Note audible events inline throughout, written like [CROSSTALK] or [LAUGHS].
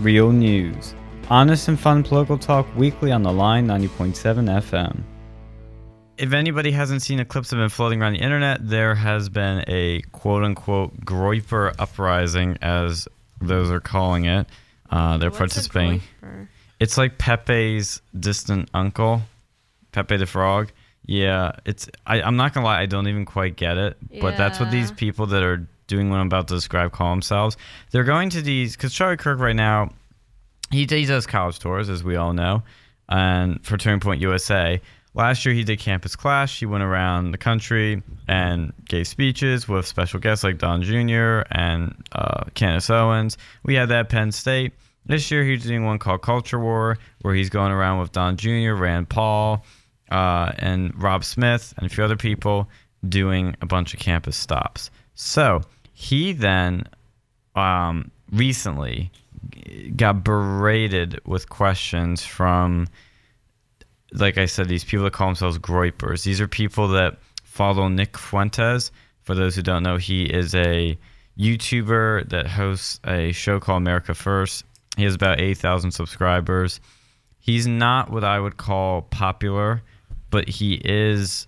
real news. Honest and fun political talk weekly on the line 90.7 FM. If anybody hasn't seen the clips that have been floating around the internet, there has been a quote unquote Groyper uprising, as those are calling it. Uh, they're What's participating. Groyper? It's like Pepe's distant uncle, Pepe the Frog. Yeah, it's. I, I'm not gonna lie, I don't even quite get it, but that's what these people that are doing what I'm about to describe call themselves. They're going to these because Charlie Kirk right now, he, he does college tours, as we all know, and for Turning Point USA. Last year he did Campus Clash. He went around the country and gave speeches with special guests like Don Jr. and uh, Candace Owens. We had that at Penn State. This year he's doing one called Culture War, where he's going around with Don Jr., Rand Paul, uh, and Rob Smith, and a few other people doing a bunch of campus stops. So he then um, recently got berated with questions from like I said, these people that call themselves Groypers. These are people that follow Nick Fuentes. For those who don't know, he is a YouTuber that hosts a show called America First. He has about 8,000 subscribers. He's not what I would call popular, but he is,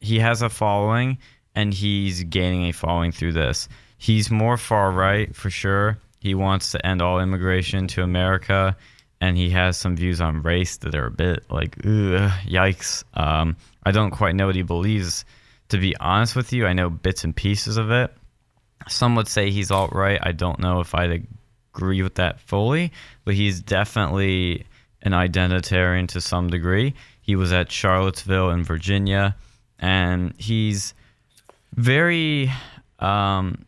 he has a following and he's gaining a following through this. He's more far right for sure. He wants to end all immigration to America and he has some views on race that are a bit like, ugh, yikes. Um, I don't quite know what he believes. To be honest with you, I know bits and pieces of it. Some would say he's alt right. I don't know if I'd agree with that fully, but he's definitely an identitarian to some degree. He was at Charlottesville in Virginia, and he's very um,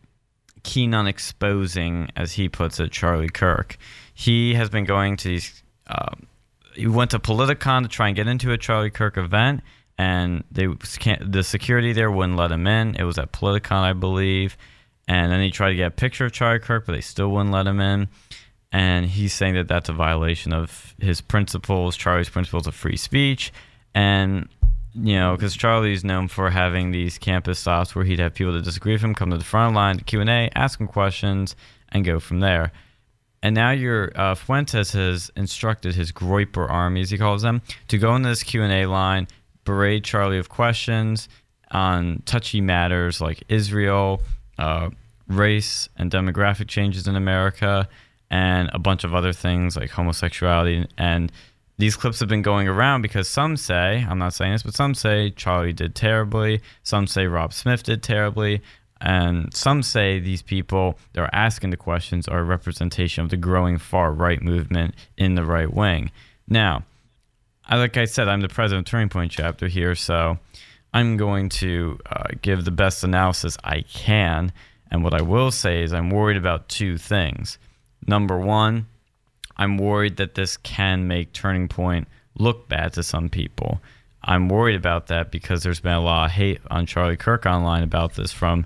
keen on exposing, as he puts it, Charlie Kirk. He has been going to these. Um, he went to Politicon to try and get into a Charlie Kirk event, and they the security there wouldn't let him in. It was at Politicon, I believe, and then he tried to get a picture of Charlie Kirk, but they still wouldn't let him in. And he's saying that that's a violation of his principles, Charlie's principles of free speech, and you know, because Charlie's known for having these campus stops where he'd have people that disagree with him come to the front line, Q and A, ask him questions, and go from there. And now your uh, Fuentes has instructed his Groyper army, as he calls them, to go in this Q and A line, berate Charlie of questions on touchy matters like Israel, uh, race and demographic changes in America, and a bunch of other things like homosexuality. And these clips have been going around because some say, I'm not saying this, but some say Charlie did terribly. Some say Rob Smith did terribly. And some say these people that are asking the questions are a representation of the growing far right movement in the right wing. Now, like I said, I'm the president of Turning Point chapter here, so I'm going to uh, give the best analysis I can. And what I will say is, I'm worried about two things. Number one, I'm worried that this can make Turning Point look bad to some people. I'm worried about that because there's been a lot of hate on Charlie Kirk online about this from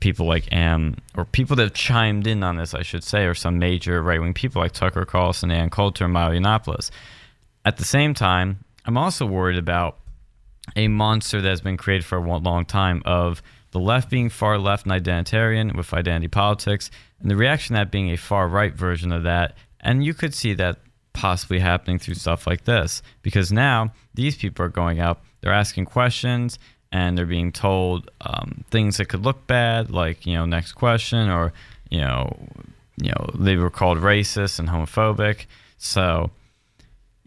people like Am or people that have chimed in on this, I should say, or some major right wing people like Tucker Carlson, Ann Coulter, and Milo Yiannopoulos. At the same time, I'm also worried about a monster that has been created for a long time of the left being far left and identitarian with identity politics, and the reaction that being a far right version of that. And you could see that possibly happening through stuff like this because now these people are going up, they're asking questions, and they're being told um, things that could look bad, like you know, next question, or you know, you know, they were called racist and homophobic. So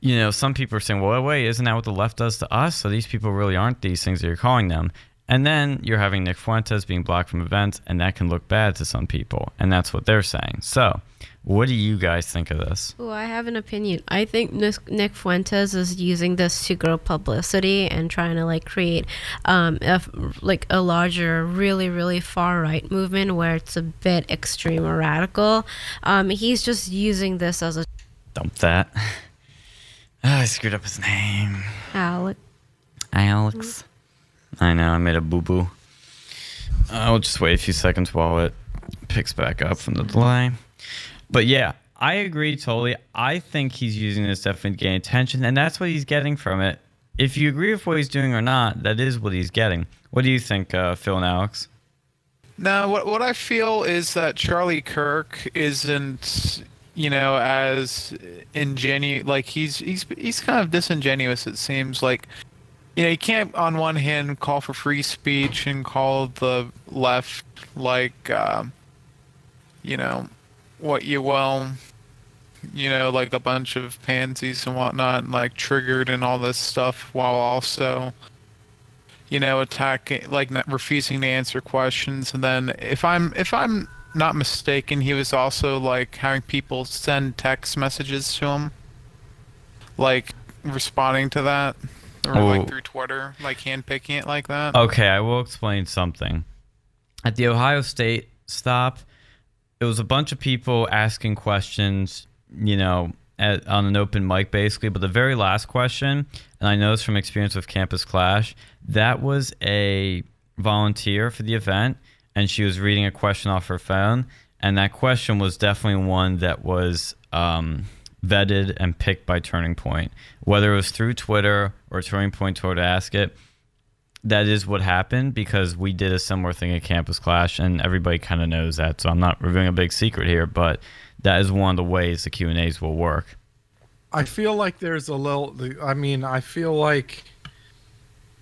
you know, some people are saying, well, wait, isn't that what the left does to us? So these people really aren't these things that you're calling them. And then you're having Nick Fuentes being blocked from events, and that can look bad to some people. And that's what they're saying. So, what do you guys think of this? Oh, I have an opinion. I think Nick Nick Fuentes is using this to grow publicity and trying to like create um, a, like a larger, really, really far right movement where it's a bit extreme or radical. Um, he's just using this as a Dump that. [SIGHS] Ah, I screwed up his name. Alec. Alex. I know, I made a boo boo. I'll just wait a few seconds while it picks back up from the delay. But yeah, I agree totally. I think he's using this definitely to gain attention, and that's what he's getting from it. If you agree with what he's doing or not, that is what he's getting. What do you think, uh, Phil and Alex? No, what what I feel is that Charlie Kirk isn't you know, as ingenu like he's he's he's kind of disingenuous. It seems like, you know, you can't on one hand call for free speech and call the left like, um, you know, what you will, you know, like a bunch of pansies and whatnot, and like triggered and all this stuff, while also, you know, attacking like refusing to answer questions. And then if I'm if I'm not mistaken, he was also like having people send text messages to him, like responding to that, or Oh. like through Twitter, like handpicking it like that. Okay, I will explain something. At the Ohio State stop, it was a bunch of people asking questions, you know, at, on an open mic basically. But the very last question, and I know this from experience with Campus Clash, that was a volunteer for the event, and she was reading a question off her phone. And that question was definitely one that was um, vetted and picked by Turning Point. Whether it was through Twitter or Turning Point told to ask it, that is what happened because we did a similar thing at Campus Clash, and everybody kind of knows that. So I'm not revealing a big secret here, but that is one of the ways the Q and A's will work. I feel like there's a little. I mean, I feel like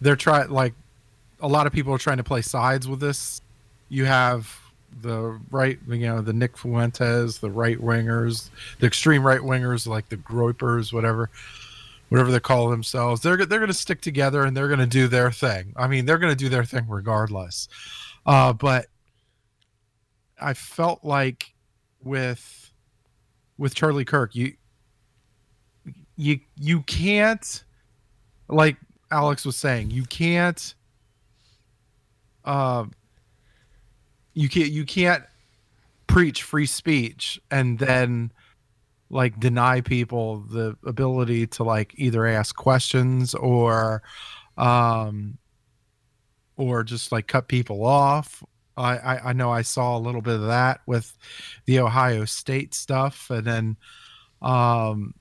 they're trying. Like a lot of people are trying to play sides with this. You have the right, you know, the Nick Fuentes, the right wingers, the extreme right wingers, like the Groypers, whatever, whatever they call themselves. They're they're going to stick together and they're going to do their thing. I mean, they're going to do their thing regardless. Uh, but I felt like with with Charlie Kirk, you you you can't like Alex was saying, you can't uh you can't you can't preach free speech and then like deny people the ability to like either ask questions or um or just like cut people off. I, I i know i saw a little bit of that with the ohio state stuff and then um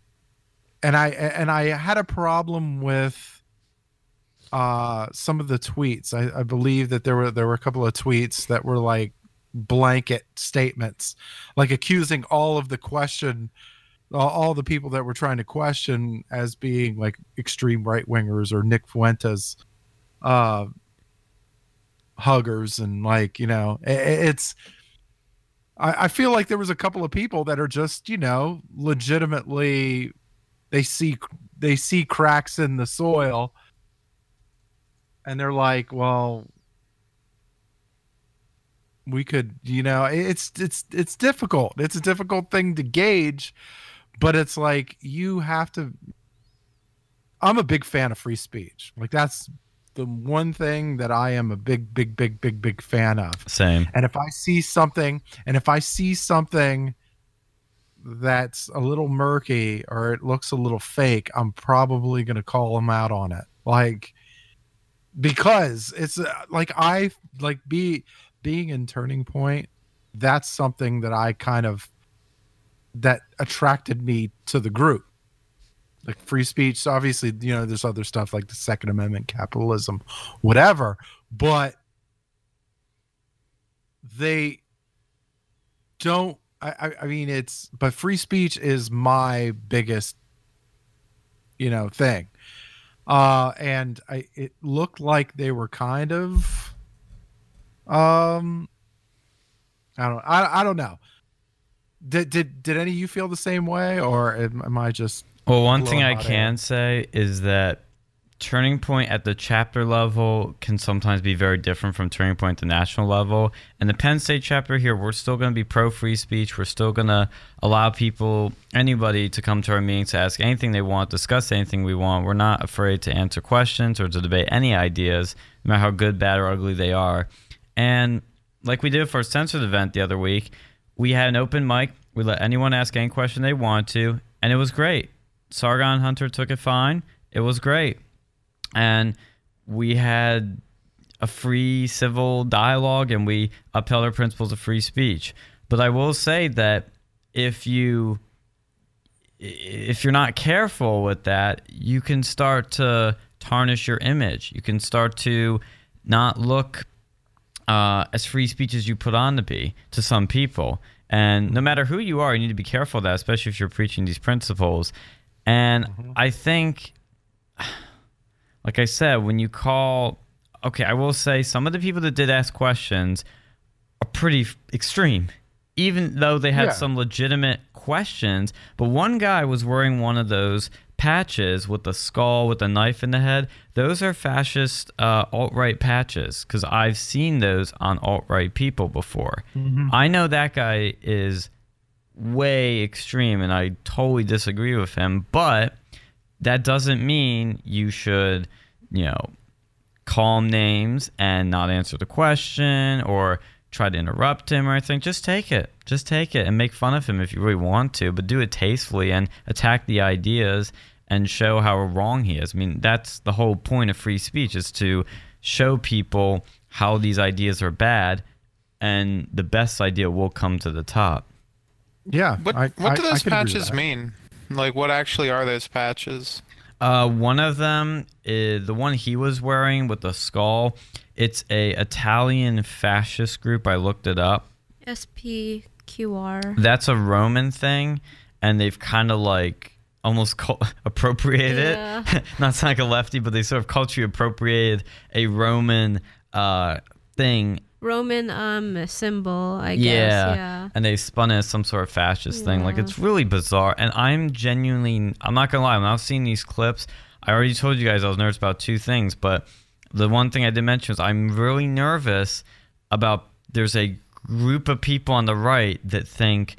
and i and i had a problem with uh some of the tweets. I, I believe that there were there were a couple of tweets that were like blanket statements like accusing all of the question all, the people that were trying to question as being like extreme right wingers or nick fuentes uh huggers and like you know it's I, I feel like there was a couple of people that are just you know legitimately they see they see cracks in the soil and they're like well we could you know it's it's it's difficult. It's a difficult thing to gauge but it's like you have to i'm a big fan of free speech like that's the one thing that i am a big big big big big fan of Same. and if I see something, and if I see something that's a little murky or it looks a little fake, I'm probably going to call them out on it. Like, because it's uh, like I like be being in Turning Point. That's something that I kind of that attracted me to the group. Like free speech, obviously, you know, there's other stuff like the Second Amendment, capitalism, whatever. But they don't I, I mean it's but free speech is my biggest you know thing uh and i it looked like they were kind of um i don't i, I don't know did did did any of you feel the same way or am, am i just Well, one thing I can air. say is that turning point at the chapter level can sometimes be very different from turning point at the national level. And the Penn State chapter here, we're still going to be pro free speech. We're still going to allow people, anybody, to come to our meetings to ask anything they want, discuss anything we want. We're not afraid to answer questions or to debate any ideas, no matter how good, bad, or ugly they are. And like we did for our censored event the other week, we had an open mic. We let anyone ask any question they want to, and it was great. Sargon Hunter took it fine. It was great. And we had a free civil dialogue and we upheld our principles of free speech. But I will say that if you if you're not careful with that, you can start to tarnish your image. You can start to not look uh, as free speech as you put on to be to some people. And no matter who you are, you need to be careful of that, especially if you're preaching these principles. And I think, like I said, when you call, okay, I will say some of the people that did ask questions are pretty f- extreme, even though they had Yeah. some legitimate questions. But one guy was wearing one of those patches with the skull with the knife in the head. Those are fascist uh, alt right patches because I've seen those on alt right people before. I know that guy is way extreme and I totally disagree with him, but that doesn't mean you should, you know, call him names and not answer the question or try to interrupt him or anything. Just take it. Just take it and make fun of him if you really want to, but do it tastefully and attack the ideas and show how wrong he is. I mean, that's the whole point of free speech is to show people how these ideas are bad and the best idea will come to the top. Yeah. What I- what do I those could agree patches mean? Like, what actually are those patches? Uh, one of them is the one he was wearing with the skull. It's a Italian fascist group. I looked it up. SPQR. That's a Roman thing, and they've kind of like almost cul- [LAUGHS] appropriated Yeah. it. [LAUGHS] Not sound like a lefty, but they sort of culturally appropriated a Roman uh, thing. Roman um symbol, I guess. Yeah. Yeah. And they spun it as some sort of fascist thing. Like it's really bizarre. And I'm genuinely, I'm not gonna lie. When I was seeing these clips, I already told you guys I was nervous about two things. But the one thing I did mention was I'm really nervous about there's a group of people on the right that think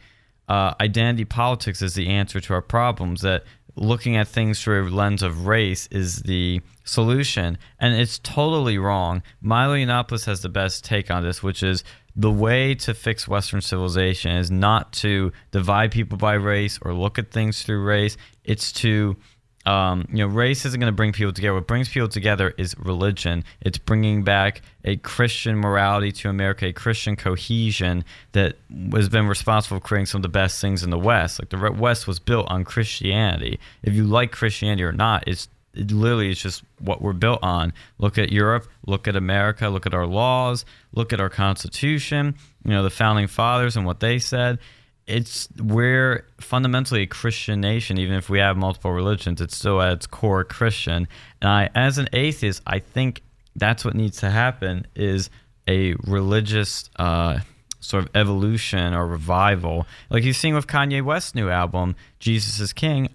uh, identity politics is the answer to our problems. That looking at things through a lens of race is the solution, and it's totally wrong. Milo Yiannopoulos has the best take on this, which is the way to fix Western civilization is not to divide people by race or look at things through race. It's to um, you know, race isn't going to bring people together. What brings people together is religion. It's bringing back a Christian morality to America, a Christian cohesion that has been responsible for creating some of the best things in the West. Like the West was built on Christianity. If you like Christianity or not, it's it literally is just what we're built on. Look at Europe, look at America, look at our laws, look at our Constitution. You know, the founding fathers and what they said it's we're fundamentally a Christian nation, even if we have multiple religions. It's still at its core Christian. And I, as an atheist, I think that's what needs to happen: is a religious uh, sort of evolution or revival, like you're seeing with Kanye West's new album, "Jesus is King,"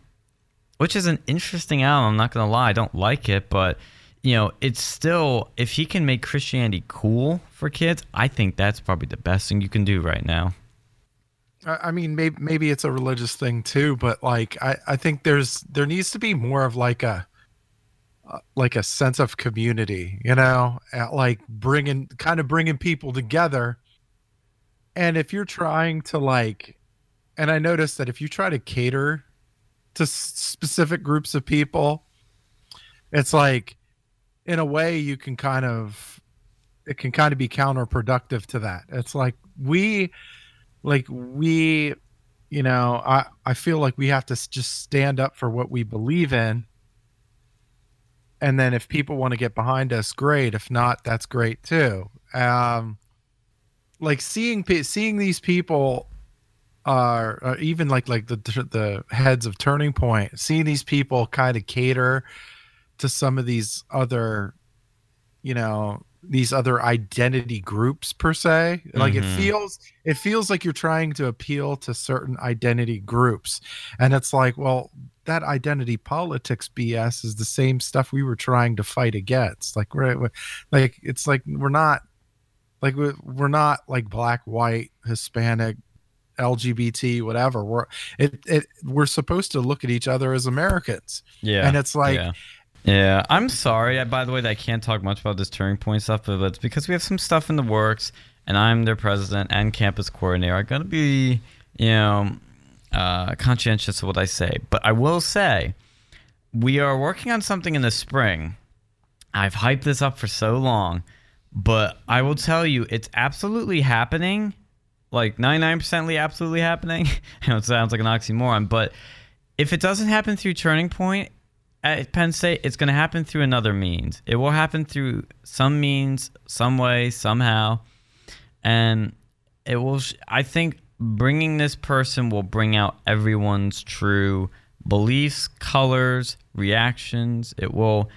which is an interesting album. I'm not gonna lie, I don't like it, but you know, it's still if he can make Christianity cool for kids, I think that's probably the best thing you can do right now. I mean, maybe maybe it's a religious thing too, but like I, I think there's there needs to be more of like a uh, like a sense of community, you know, uh, like bringing kind of bringing people together. And if you're trying to like, and I noticed that if you try to cater to specific groups of people, it's like, in a way, you can kind of, it can kind of be counterproductive to that. It's like we like we you know i i feel like we have to just stand up for what we believe in. And then if people want to get behind us great. If not that's great too. Um like seeing seeing these people are uh, even like like the the heads of turning point seeing these people kind of cater to some of these other you know these other identity groups per se like it Mhm. feels it feels like you're trying to appeal to certain identity groups and it's like well that identity politics bs is the same stuff we were trying to fight against like we're we're- like it's like we're not like we're, we're not like black white hispanic lgbt whatever we're it, it we're supposed to look at each other as americans Yeah. and it's like yeah. Yeah, I'm sorry. I, by the way, that I can't talk much about this turning point stuff, but it's because we have some stuff in the works, and I'm their president and campus coordinator. I gotta be, you know, uh, conscientious of what I say. But I will say, we are working on something in the spring. I've hyped this up for so long, but I will tell you, it's absolutely happening. Like 99% absolutely happening. [LAUGHS] It sounds like an oxymoron, but if it doesn't happen through Turning Point, at Penn State, it's going to happen through another means. It will happen through some means, some way, somehow, and it will. I think bringing this person will bring out everyone's true beliefs, colors, reactions. It will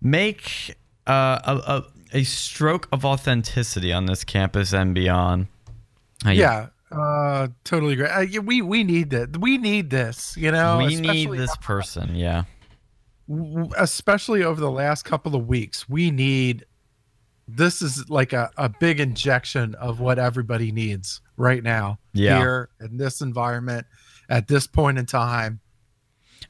make uh, a, a a stroke of authenticity on this campus and beyond. Uh, Yeah, uh, totally agree. Uh, we we need that. We need this. You know, we need this person. Yeah. Especially over the last couple of weeks. We need this is like a, a big injection of what everybody needs right now Yeah. here in this environment at this point in time.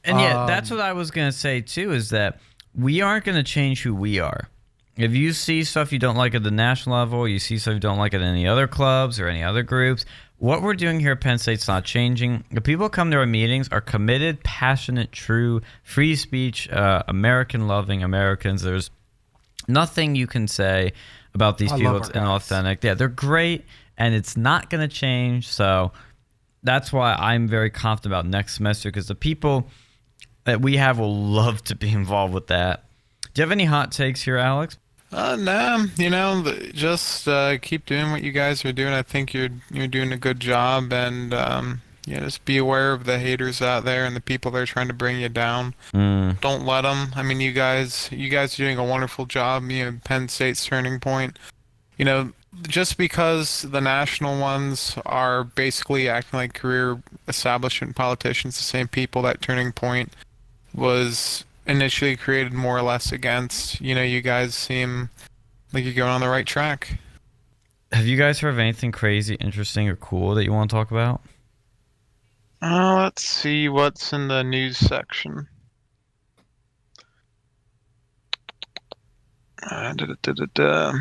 And yeah, that's Um, what I was gonna say too. Is that we aren't gonna change who we are. If you see stuff you don't like at the national level, you see stuff you don't like at any other clubs or any other groups. What we're doing here at Penn State's not changing. The people who come to our meetings are committed, passionate, true, free speech, uh, American loving Americans. There's nothing you can say about these I people that's guys. inauthentic. Yeah, they're great, and it's not going to change. So that's why I'm very confident about next semester because the people that we have will love to be [LAUGHS] involved with that. Do you have any hot takes here, Alex? Uh, no, you know, just uh, keep doing what you guys are doing. I think you're you're doing a good job, and um, yeah, just be aware of the haters out there and the people that are trying to bring you down. Mm, Don't let them. I mean, you guys, you guys are doing a wonderful job. You know, Penn State's turning point. You know, just because the national ones are basically acting like career establishment politicians, the same people that Turning Point was initially created more or less against. You know, you guys seem like you're going on the right track. have you guys heard of anything crazy, interesting, or cool that you want to talk about? Uh, let's see what's in the news section. Uh, da, da, da, da, da.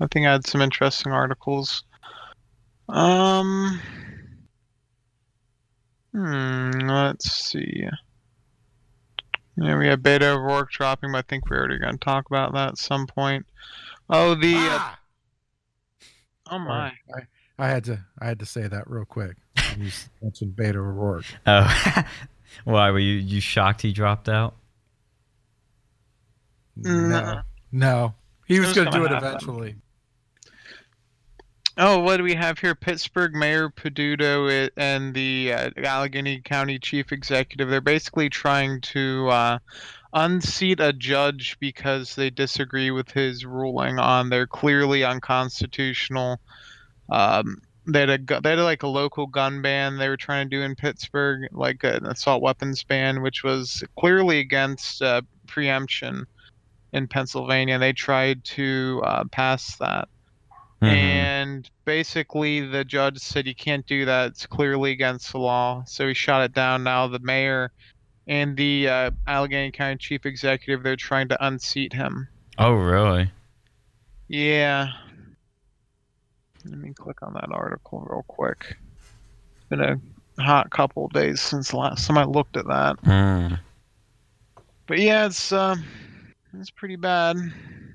I think I had some interesting articles. Um, hmm, let's see. Yeah, we have Beto O'Rourke dropping, but I think we're already going to talk about that at some point. Oh, the uh, Ah! oh my. Sorry, I, I had to I had to say that real quick. You mentioned Beto O'Rourke. [LAUGHS] Oh, [LAUGHS] why were you you shocked he dropped out? No, no, he was was going to gonna do it happen. eventually. Oh, what do we have here? Pittsburgh Mayor Peduto and the uh, Allegheny County Chief Executive. They're basically trying to uh, unseat a judge because they disagree with his ruling on their clearly unconstitutional. Um, they had a they had like a local gun ban they were trying to do in Pittsburgh, like an assault weapons ban, which was clearly against uh, preemption in Pennsylvania. They tried to uh, pass that. Mhm. And basically, the judge said you can't do that. It's clearly against the law. So he shot it down. Now the mayor and the uh, Allegheny County chief executive, they're trying to unseat him. Oh, really? Yeah. Let me click on that article real quick. It's been a hot couple of days since the last time I looked at that. Mm. But yeah, it's uh, it's pretty bad.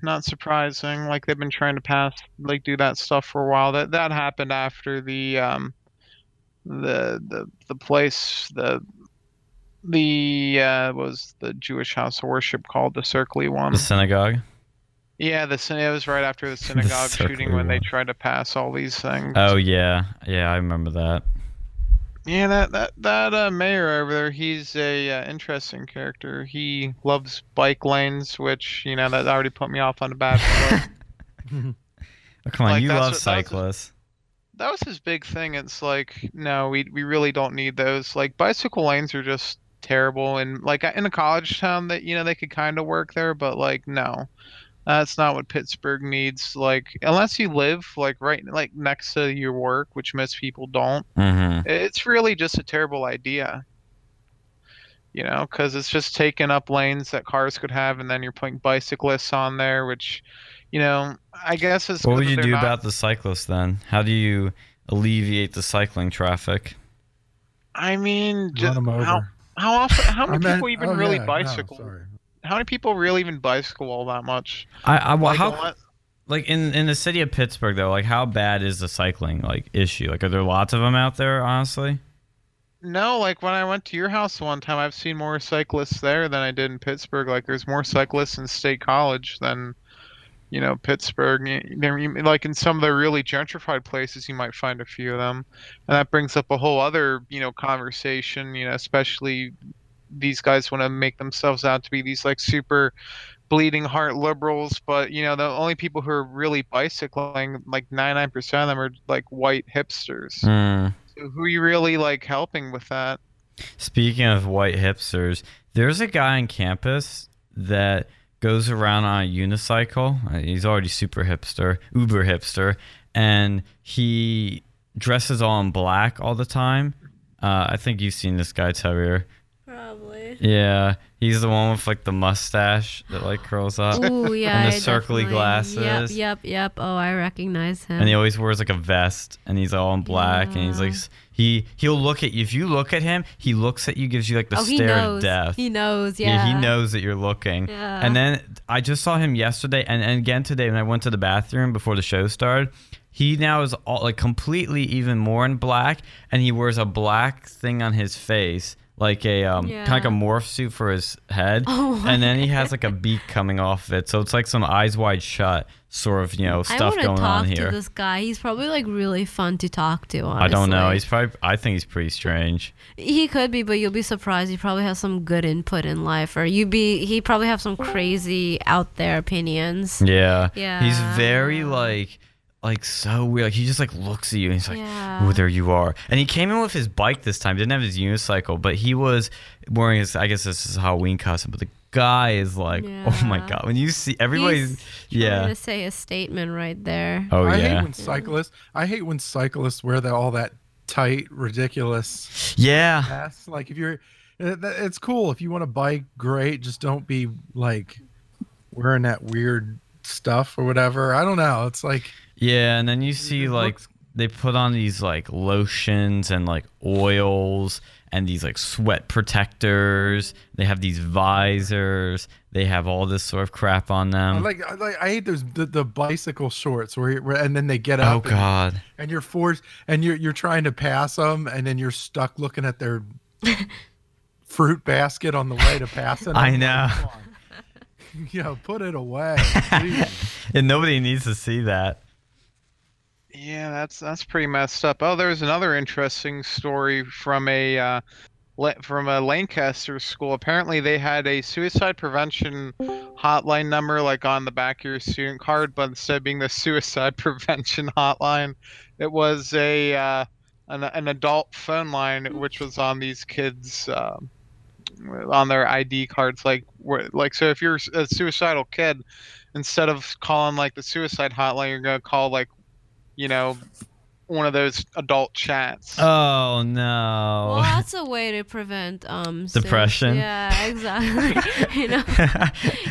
Not surprising. Like they've been trying to pass, like do that stuff for a while. That that happened after the um, the the the place the the uh was the Jewish house of worship called the Circly one. The synagogue. Yeah, the it was right after the [LAUGHS] synagogue shooting Circly when they tried to pass all these things. Oh yeah, yeah, I remember that. Yeah, that that that uh, mayor over there, he's a uh, interesting character. He loves bike lanes, which you know that already put me off on a bad foot. Oh, come on, Like, you love what- cyclists. that was his big thing. It's like, no, we we really don't need those. Like bicycle lanes are just terrible, and like in a college town that you know they could kind of work there, but like no, that's not what Pittsburgh needs. Like unless you live like right like next to your work, which most people don't. mm-hmm. it's really just a terrible idea you know because it's just taking up lanes that cars could have and then you're putting bicyclists on there which you know i guess it's What good would you do not- about the cyclists then? How do you alleviate the cycling traffic? i mean Run just, them over. how, how often how [LAUGHS] I many meant- people even oh, really yeah, no, bicycle sorry. How many people really even bicycle all that much I, I well, Like, how like in in the city of Pittsburgh though, like how bad is the cycling like issue? Like, are there lots of them out there? Honestly, no like when i went to your house one time i've seen more cyclists there than i did in pittsburgh like there's more cyclists in state college than you know, Pittsburgh. Like in some of the really gentrified places, you might find a few of them, and that brings up a whole other, you know, conversation. You know, especially these guys want to make themselves out to be these like super bleeding heart liberals, but you know, the only people who are really bicycling, like 99% of them are like white hipsters. Hmm. So who are you really like helping with that? Speaking of white hipsters, there's a guy on campus that goes around on a unicycle. Uh, He's already super hipster, uber hipster, and he dresses all in black all the time. Uh, I think you've seen this guy, Tavir. Yeah, he's the one with like the mustache that like curls up, Ooh, yeah. [LAUGHS] And the I circly definitely- glasses. Yep, yep, yep. Oh, I recognize him. and he always wears like a vest, and he's all in black, and he's like Yeah. s- he he'll look at you. If you look at him, he looks at you, gives you like the oh, he stare knows. of death. He knows. Yeah, Yeah. he knows that you're looking. Yeah. And then I just saw him yesterday and, and again today when I went to the bathroom before the show started. He now is all like completely even more in black and he wears a black thing on his face. Like a um, kind of like a morph suit for his head, [LAUGHS] Oh and then he has like a beak coming off of it, so it's like some eyes wide shut sort of you know I stuff to going talk on here. to this guy. He's probably like really fun to talk to. Honestly. I don't know. He's probably. I think he's pretty strange. He could be, but you'll be surprised. He probably has some good input in life, or you'd be. He probably have some crazy out there opinions. Yeah. Yeah. He's very like like so weird. Like he just like looks at you and he's like, Yeah. "Oh, there you are." And he came in with his bike this time. Didn't have his unicycle, but he was wearing his. I guess this is Halloween costume. But the guy is like, "Oh my god!" When you see everybody's, He's yeah. Trying to say a statement right there. Oh I yeah. hate when cyclists. I hate when cyclists wear the, all that tight, ridiculous yeah. vests. Like if you're, eh, it's cool if you want to bike. Great, just don't be like wearing that weird stuff or whatever. I don't know. It's like Yeah, and then you see like they put on these like lotions and like oils and these like sweat protectors. They have these visors. They have all this sort of crap on I them. like I like I hate those the, the bicycle shorts where, you- where and then they get oh up and- god. and, you're forced and you're you're trying to pass them and then you're stuck looking at their [LAUGHS] fruit basket on the way to pass it. I I'm like, know. "Come [LAUGHS] put it away. [LAUGHS] and nobody needs to see that. Yeah, that's that's pretty messed up. Oh, there's another interesting story from a uh, from a Lancaster school. Apparently, they had a suicide prevention hotline number like on the back of your student card, but instead of being the [LAUGHS] suicide prevention hotline, it was a uh, an, an adult phone line which was on these kids. Um, on their ID cards, like like so, if you're a suicidal kid, instead of calling like the suicide hotline, you're gonna call like you know, one of those adult chats. Oh no. Well, [LAUGHS] that's a way to prevent um suicide. Depression? Yeah, exactly. [LAUGHS] [LAUGHS] you know,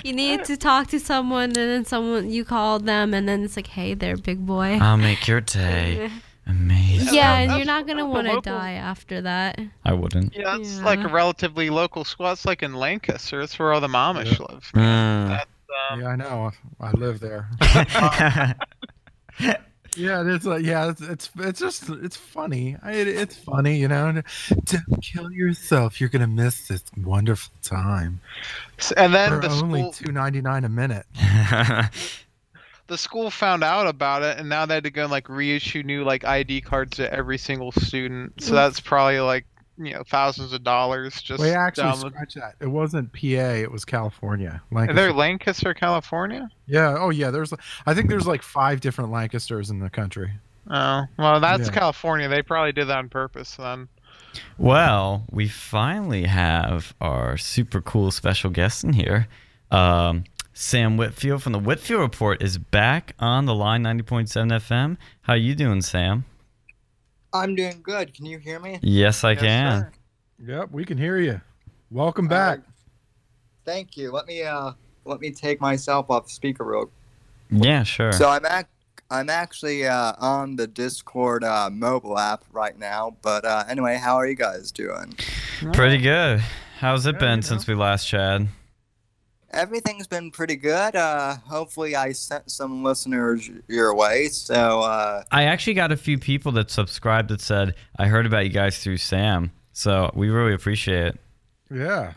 you need to talk to someone, and then someone you call them, and then it's like, hey there, big boy. I'll make your day amazing. yeah, and you're not gonna want to die after that. I wouldn't. yeah, it's like a relatively local school. It's like in Lancaster. It's where all the Amish live. Mm. That's, um, yeah, I know. I live there. Yeah, it's like yeah, it's it's, it's just it's funny. I, it's funny, you know. Don't kill yourself. You're gonna miss this wonderful time and then for the only school, two ninety nine a minute. [LAUGHS] the school found out about it, and now they had to go and like reissue new like ID cards to every single student. So that's probably like you know thousands of dollars just Wait, actually, down the- scratch that. It wasn't PA. It was California. Are there Lancaster. Lancaster, California? Yeah. Oh, yeah. There's. I think there's like five different Lancasters in the country. Oh, well, that's Yeah. California. They probably did that on purpose then. Well, we finally have our super cool special guest in here. Um, Sam Whitfield from the Whitfield Report is back on the line 90.7 FM. How you doing, Sam? I'm doing good. Can you hear me? Yes, I Yes, can. sir. Yep, we can hear you. Welcome back. Uh, thank you. Let me uh let me take myself off speaker real. Yeah, sure. So I'm ac- I'm actually uh, on the Discord uh, mobile app right now. But uh, anyway, how are you guys doing? Pretty good. How's it Yeah, been you since we last chatted? Everything's been pretty good. Uh, hopefully, I sent some listeners your way. So uh, I actually got a few people that subscribed that said, I heard about you guys through Sam. So we really appreciate it. Yeah.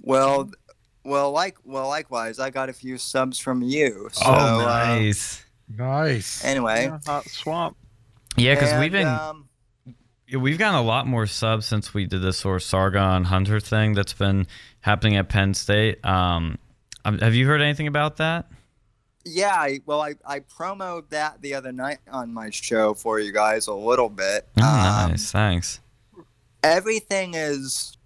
well, well, like well, likewise, I got a few subs from you. So, oh, uh, nice. Nice. anyway, Yeah, hot swamp. yeah, because we've been um, Yeah, We've gotten a lot more subs since we did this sort of Sargon Hunter thing that's been happening at Penn State. Um, um, have you heard anything about that? yeah, I, well, I I promoted that the other night on my show for you guys a little bit. Oh, Um, nice, thanks. everything is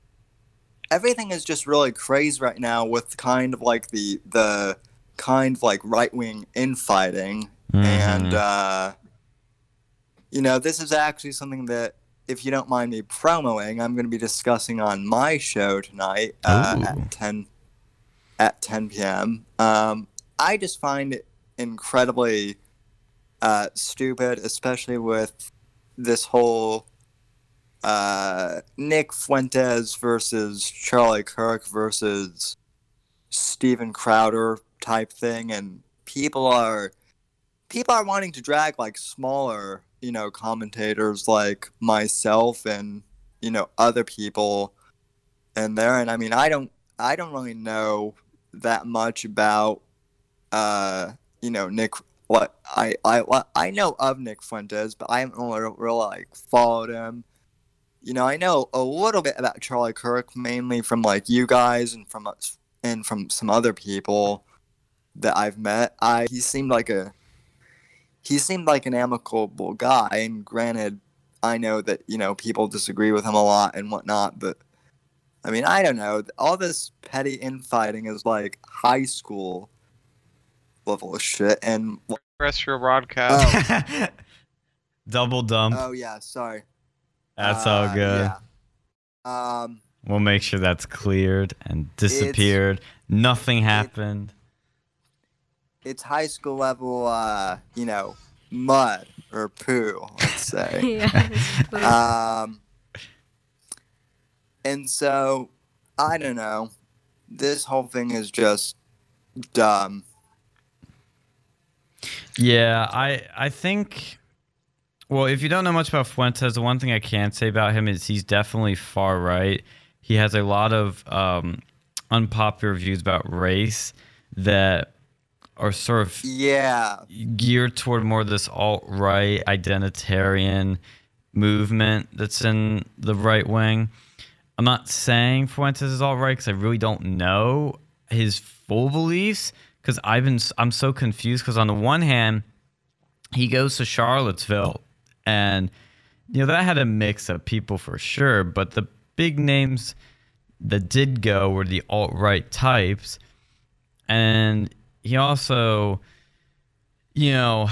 everything is just really crazy right now with kind of like the the kind of like right wing infighting and Mhm. uh you know this is actually something that if you don't mind me promoting i'm going to be discussing on my show tonight uh, at 10 at 10 p.m um i just find it incredibly uh stupid especially with this whole uh, Nick Fuentes versus Charlie Kirk versus Steven Crowder type thing, and people are people are wanting to drag like smaller, you know, commentators like myself and you know other people in there. And I mean, I don't I don't really know that much about uh, you know Nick. What I I I know of Nick Fuentes, but I haven't really, really like followed him you know, I know a little bit about Charlie Kirk, mainly from like you guys and from us and from some other people that I've met. I he seemed like a he seemed like an amicable guy, and granted, I know that you know people disagree with him a lot and whatnot, but I mean, I don't know. All this petty infighting is like high school level of shit, and Terrestrial broadcast. [LAUGHS] Double dump. oh yeah, sorry. that's Uh, all good. Yeah. Um. We'll make sure that's cleared and disappeared. Nothing happened. it's high school level, uh, you know, mud or poo, let's [LAUGHS] say. yeah. [LAUGHS] um, and so, I don't know. This whole thing is just dumb. Yeah, I I think. Well, if you don't know much about Fuentes, the one thing I can say about him is he's definitely far right. He has a lot of um, unpopular views about race that are sort of Yeah. geared toward more of this alt right identitarian movement that's in the right wing. I'm not saying Fuentes is all right because I really don't know his full beliefs because I've been I'm so confused because on the one hand he goes to Charlottesville and you know that had a mix of people for sure, but the big names that did go were the alt right types, and he also, you know,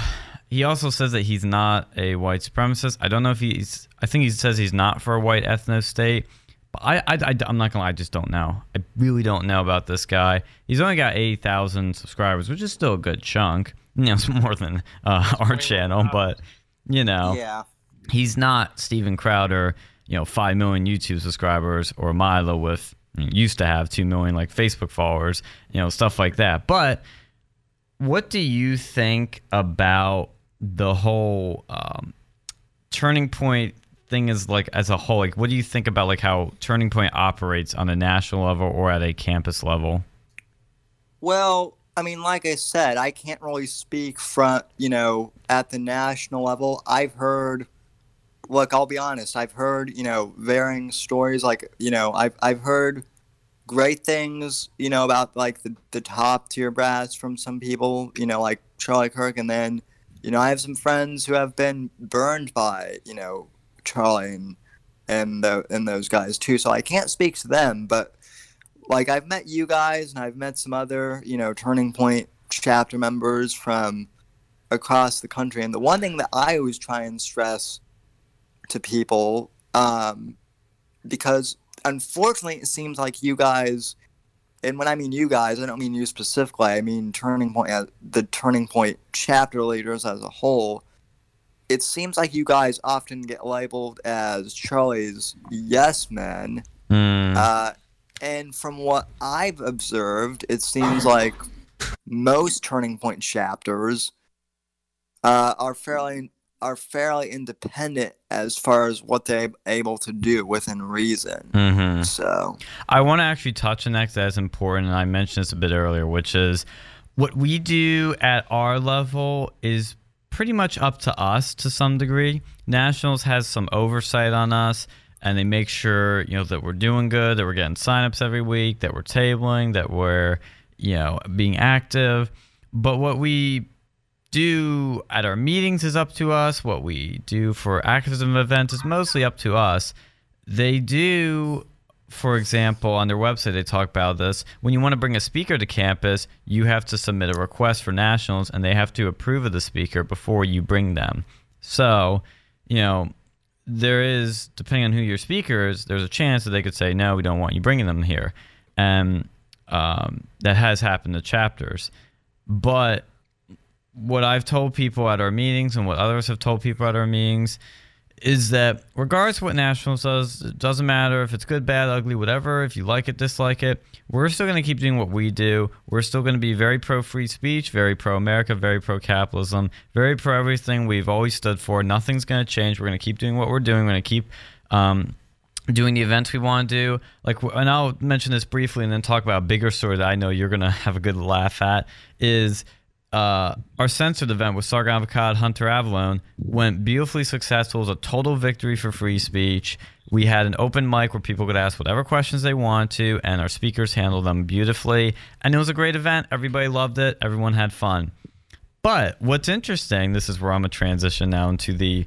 he also says that he's not a white supremacist. I don't know if he's. I think he says he's not for a white ethno state. But I, I, I, am not gonna lie. I just don't know. I really don't know about this guy. He's only got eighty thousand subscribers, which is still a good chunk. [LAUGHS] You know, it's more than uh, our channel, but you know, Yeah. he's not Steven Crowder, you know, 5 million YouTube subscribers or Milo with used to have 2 million like Facebook followers, you know, stuff like that. But what do you think about the whole um, turning point thing is like as a whole? Like, what do you think about like how Turning Point operates on a national level or at a campus level? Well, I mean, like I said, I can't really speak from, you know, at the national level. I've heard, look, I'll be honest, I've heard, you know, varying stories. Like, you know, I've, I've heard great things, you know, about like the, the top tier brass from some people, you know, like Charlie Kirk. And then, you know, I have some friends who have been burned by, you know, Charlie and, and, the, and those guys too. So I can't speak to them, but like I've met you guys and I've met some other, you know, Turning Point chapter members from across the country. And the one thing that I always try and stress to people, um, because unfortunately it seems like you guys, and when I mean you guys, I don't mean you specifically. I mean Turning Point, uh, the Turning Point chapter leaders as a whole. It seems like you guys often get labeled as Charlie's yes men. Hmm. Uh, and from what I've observed, it seems like most Turning Point chapters uh, are fairly are fairly independent as far as what they're able to do within reason. Mm-hmm. So I want to actually touch on that 'cause that's important, and I mentioned this a bit earlier, which is what we do at our level is pretty much up to us to some degree. Nationals has some oversight on us, and they make sure you know that we're doing good, that we're getting signups every week, that we're tabling, that we're you know being active. But what we do at our meetings is up to us. What we do for activism events is mostly up to us. They do, for example, on their website, they talk about this. When you want to bring a speaker to campus, you have to submit a request for nationals and they have to approve of the speaker before you bring them. So, you know, there is, depending on who your speaker is, there's a chance that they could say, no, we don't want you bringing them here. And um, that has happened to chapters. But what I've told people at our meetings and what others have told people at our meetings is that regardless of what Nationals does, it doesn't matter if it's good, bad, ugly, whatever, if you like it, dislike it, we're still going to keep doing what we do. We're still going to be very pro free speech, very pro America, very pro capitalism, very pro everything we've always stood for. Nothing's going to change. We're going to keep doing what we're doing. We're going to keep um, doing the events we want to do. Like, and I'll mention this briefly and then talk about a bigger story that I know you're going to have a good laugh at is uh, our censored event with Sargon Akkad, Hunter Avallone went beautifully successful. It was a total victory for free speech. We had an open mic where people could ask whatever questions they want to, and our speakers handled them beautifully. And it was a great event. Everybody loved it. Everyone had fun. But what's interesting, this is where I'm going to transition now into the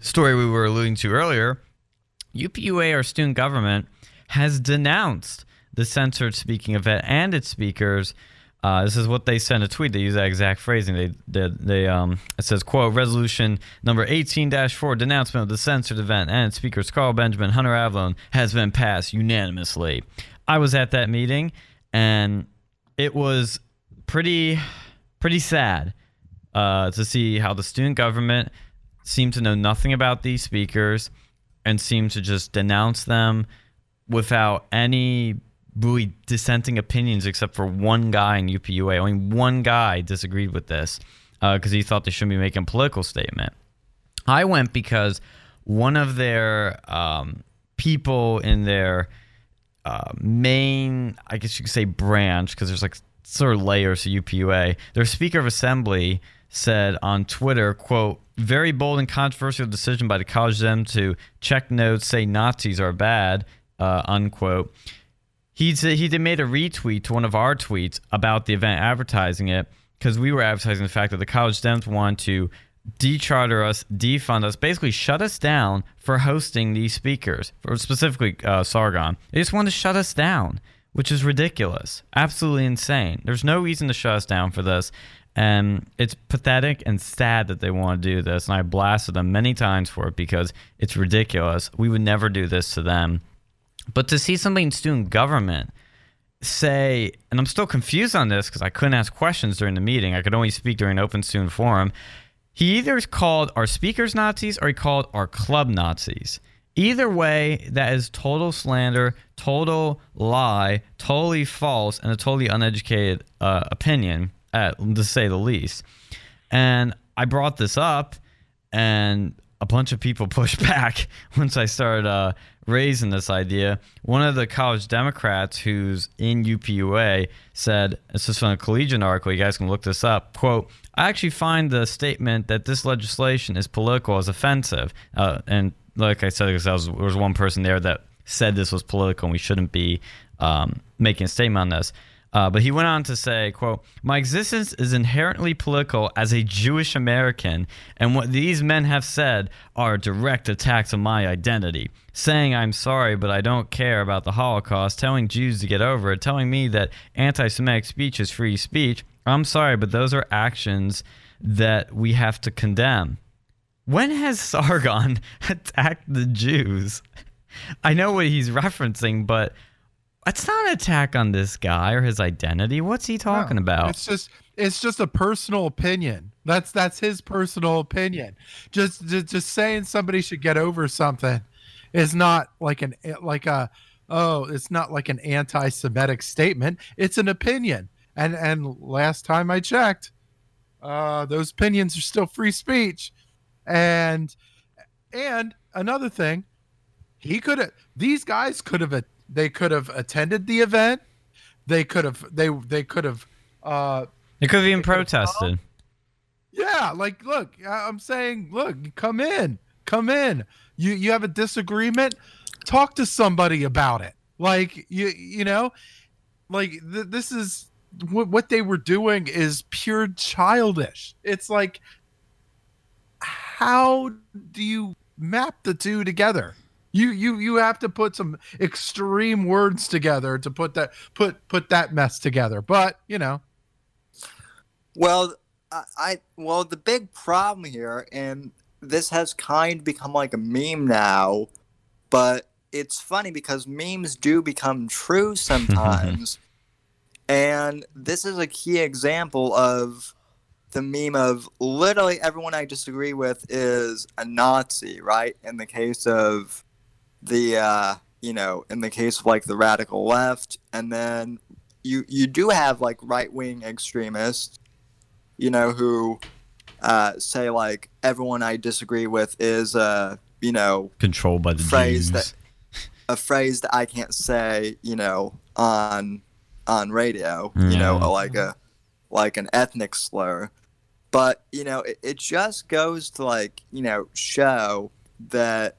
story we were alluding to earlier. UPUA, our student government, has denounced the censored speaking event and its speakers uh, this is what they sent a tweet. They use that exact phrasing. They, they, they um, it says, "quote Resolution number 18-4, denouncement of the censored event and speakers Carl Benjamin, Hunter Avallone has been passed unanimously." I was at that meeting, and it was pretty, pretty sad uh, to see how the student government seemed to know nothing about these speakers and seemed to just denounce them without any really dissenting opinions except for one guy in UPUA. Only one guy disagreed with this because uh, he thought they shouldn't be making a political statement. I went because one of their um, people in their uh, main, I guess you could say, branch, because there's like sort of layers to UPUA. Their Speaker of Assembly said on Twitter, quote, very bold and controversial decision by the college them to check notes say Nazis are bad, uh, unquote. He he made a retweet to one of our tweets about the event, advertising it because we were advertising the fact that the college Dems want to decharter us, defund us, basically shut us down for hosting these speakers, or specifically uh, Sargon. They just want to shut us down, which is ridiculous, absolutely insane. There's no reason to shut us down for this. And it's pathetic and sad that they want to do this. And I blasted them many times for it because it's ridiculous. We would never do this to them. But to see somebody in student government say, and I'm still confused on this because I couldn't ask questions during the meeting, I could only speak during an open student forum. He either called our speakers Nazis or he called our club Nazis. Either way, that is total slander, total lie, totally false, and a totally uneducated uh, opinion, at, to say the least. And I brought this up, and a bunch of people [LAUGHS] pushed back once I started uh, raising this idea. One of the college Democrats who's in UPUA said, "This is from a Collegian article. You guys can look this up." "Quote: I actually find the statement that this legislation is political as offensive." Uh, and like I said, there was, there was one person there that said this was political and we shouldn't be um, making a statement on this. Uh, but he went on to say, quote, My existence is inherently political as a Jewish American, and what these men have said are direct attacks on my identity. Saying I'm sorry, but I don't care about the Holocaust, telling Jews to get over it, telling me that anti Semitic speech is free speech. I'm sorry, but those are actions that we have to condemn. When has Sargon [LAUGHS] attacked the Jews? I know what he's referencing, but it's not an attack on this guy or his identity. What's he talking no, about? It's just it's just a personal opinion. That's that's his personal opinion. Just just, just saying somebody should get over something is not like an like a oh, it's not like an anti-Semitic statement. It's an opinion. And and last time I checked, uh, those opinions are still free speech. And and another thing, he could have these guys could have they could have attended the event. They could have they they could have uh It could have even protested. yeah, like look, I'm saying, look, come in. Come in. You you have a disagreement, talk to somebody about it. Like you you know, like th- this is what what they were doing is pure childish. It's like how do you map the two together? You you you have to put some extreme words together to put that put put that mess together. But, you know, Well, I, I well the big problem here, and this has kind of become like a meme now, but it's funny because memes do become true [LAUGHS] sometimes, and this is a key example of the meme of literally everyone I disagree with is a Nazi, right? In the case of the uh, you know, in the case of like the radical left, and then you you do have like right wing extremists you know, who uh, say like everyone I disagree with is uh, you know, Controlled by the Phrase Jews. that- a phrase that I can't say, you know, on on radio, you know, like a like an ethnic slur. But, you know, it, it just goes to like, you know, show that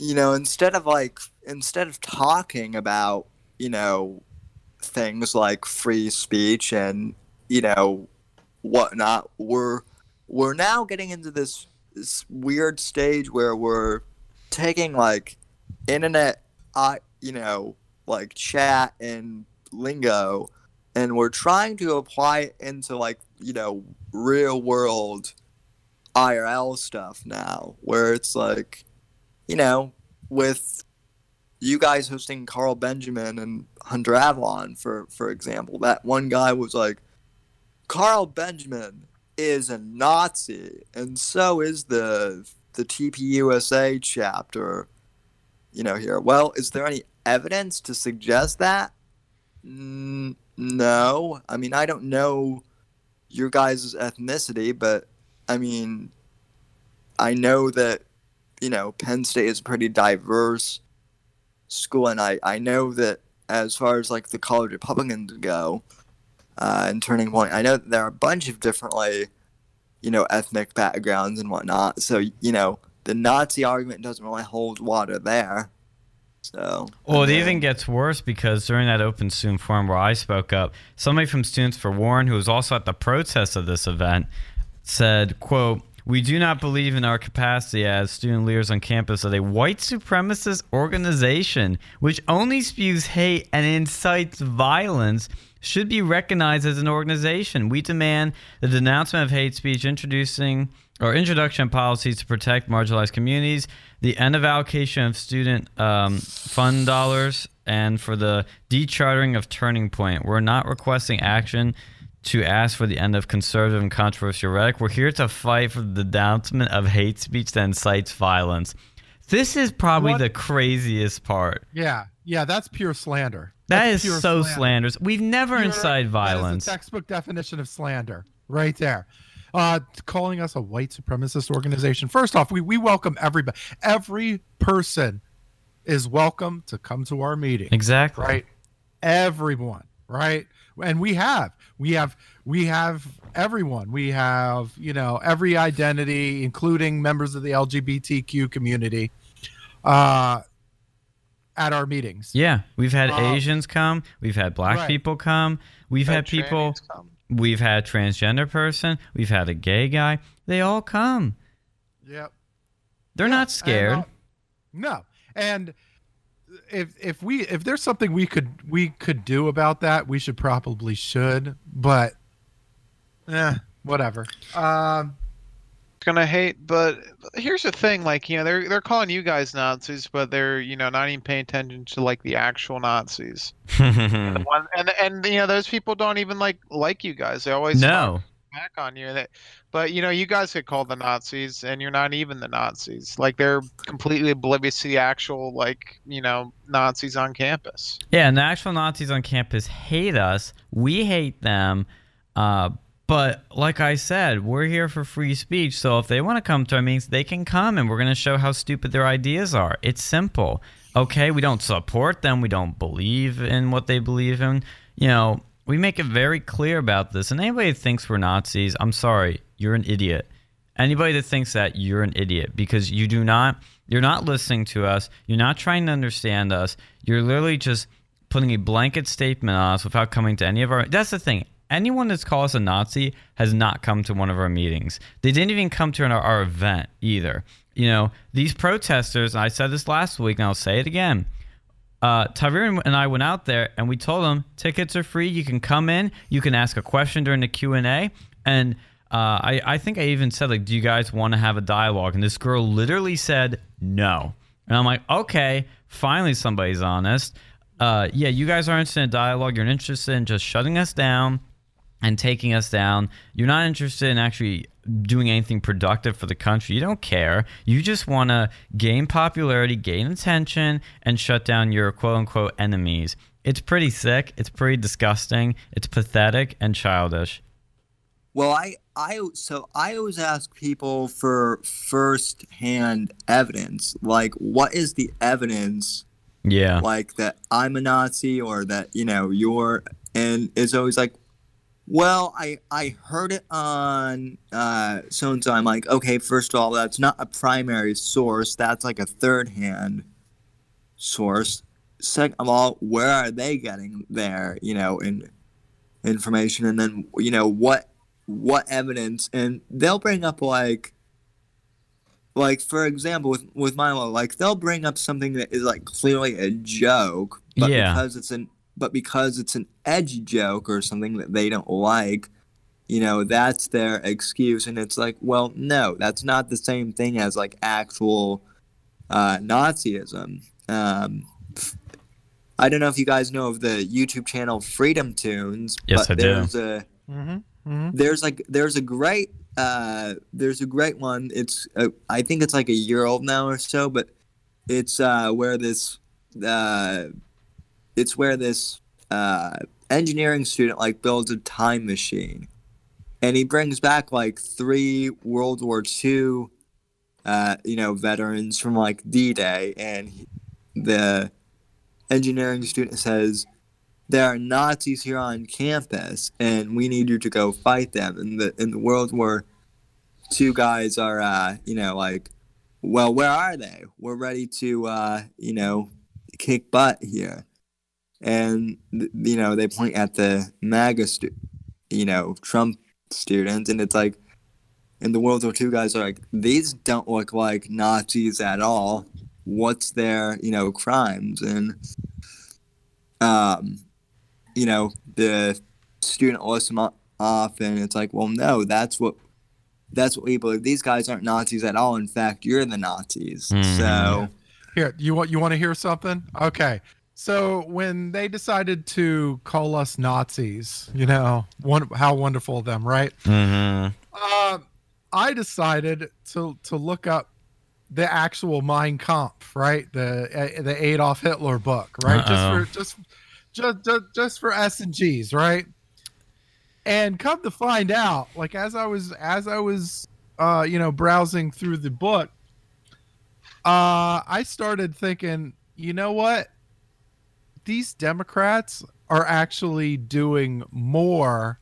you know, instead of like instead of talking about, you know, things like free speech and, you know, whatnot, we're we're now getting into this this weird stage where we're taking like internet I you know, like chat and lingo and we're trying to apply it into like, you know, real world IRL stuff now where it's like you know, with you guys hosting Carl Benjamin and Hunter Avallone, for for example, that one guy was like, Carl Benjamin is a Nazi, and so is the the TPUSA chapter. You know, here. Well, is there any evidence to suggest that? No. I mean, I don't know your guys' ethnicity, but I mean, I know that you know, Penn State is a pretty diverse school, and I, I know that as far as like the college Republicans go, uh, and Turning Point, I know that there are a bunch of differently, you know, ethnic backgrounds and whatnot. So you know, the Nazi argument doesn't really hold water there. So Well, it even gets worse because during that open student forum where I spoke up, somebody from Students for Warren, who was also at the protest of this event, said, quote, we do not believe in our capacity as student leaders on campus of a white supremacist organization which only spews hate and incites violence should be recognized as an organization. We demand the denouncement of hate speech, introducing or introduction policies to protect marginalized communities, the end of allocation of student um, fund dollars, and for the dechartering of Turning Point. We're not requesting action to ask for the end of conservative and controversial rhetoric. We're here to fight for the denouncement of hate speech that incites violence. This is probably What- the craziest part. yeah, yeah, that's pure slander. That That's is pure so slander. slanderous. We've never Pure- incited violence. That is a textbook definition of slander, right there. Uh, calling us a white supremacist organization. First off, we, we welcome everybody. Every person is welcome to come to our meeting, Exactly. right? Everyone, right? And we have, we have, we have everyone. We have, you know, every identity, including members of the LGBTQ community, uh, at our meetings. Yeah, we've had Um, Asians come, we've had black right. people come, we've had people, come. we've had transgender person, we've had a gay guy. They all come. Yep. They're Yeah, not scared. and, uh, no, and if if we if there's something we could we could do about that, we should probably should. But, eh, whatever. Um, gonna hate but here's the thing like you know they're they're calling you guys nazis but they're you know not even paying attention to like the actual nazis [LAUGHS] the one, and and you know those people don't even like like you guys they always no. Back on you that but you know you guys get called the nazis and you're not even the nazis like they're completely oblivious to the actual like you know nazis on campus Yeah, and the actual Nazis on campus hate us. We hate them. Uh, But like I said, we're here for free speech. So if they want to come to our meetings, they can come and we're going to show how stupid their ideas are. It's simple. Okay, we don't support them. We don't believe in what they believe in. You know, we make it very clear about this. And anybody that thinks we're Nazis, I'm sorry, you're an idiot. Anybody that thinks that, you're an idiot because you do not, you're not listening to us. You're not trying to understand us. You're literally just putting a blanket statement on us without coming to any of our. That's the thing. Anyone that's called us a Nazi has not come to one of our meetings. They didn't even come to our, our event either. You know, these protesters, I said this last week, and I'll say it again. Uh, Tyrone and I went out there, and we told them tickets are free. You can come in. You can ask a question during the Q and A, and uh, I, I think I even said like, "Do you guys want to have a dialogue?" And this girl literally said no, and I'm like, "Okay, finally somebody's honest." Uh, yeah, you guys are interested in dialogue. You're interested in just shutting us down and taking us down. You're not interested in actually doing anything productive for the country. You don't care. You just want to gain popularity, gain attention, and shut down your quote unquote enemies. It's pretty sick. It's pretty disgusting. It's pathetic and childish. Well, I, I, so I always ask people for first-hand evidence. Like, what is the evidence? Yeah. Like that I'm a Nazi or that you know you're, and it's always like, well, I I heard it on uh, so and so. I'm like, okay, first of all, that's not a primary source. That's like a third-hand source. Second of all, where are they getting their you know in information? And then you know what what evidence? And they'll bring up like like for example with with Milo, like they'll bring up something that is like clearly a joke, but Yeah. because it's an but because it's an edgy joke or something that they don't like, you know, that's their excuse. And it's like, well, no, that's not the same thing as like actual uh, Nazism. Um, I don't know if you guys know of the YouTube channel Freedom Tunes, Yes, but I do. there's a Mm-hmm. there's like there's a great uh there's a great one it's uh, i think it's like a year old now or so but it's uh where this uh it's where this uh engineering student like builds a time machine and he brings back like three world war ii uh you know veterans from like d-day and he- the engineering student says there are Nazis here on campus, and we need you to go fight them. And the in the World War two guys are, uh, you know, like, well, where are they? We're ready to, uh, you know, kick butt here. And you know, they point at the MAGA, stu- you know, Trump students, and it's like, and the World War II guys are like, these don't look like Nazis at all. What's their, you know, crimes? And um, you know, the student lists them off, and it's like, well, no, that's what that's what we believe. These guys aren't Nazis at all. In fact, you're the Nazis. Mhm. So Here, you want you want to hear something? Okay. So when they decided to call us Nazis, you know, one, how wonderful of them, right? Mm-hmm. Uh, I decided to to look up the actual Mein Kampf, right? The uh, the Adolf Hitler book, right? Uh-oh. Just for just just just just for S and G's, right? And come to find out, like as I was as I was uh, you know, browsing through the book, uh, I started thinking, you know what? These Democrats are actually doing more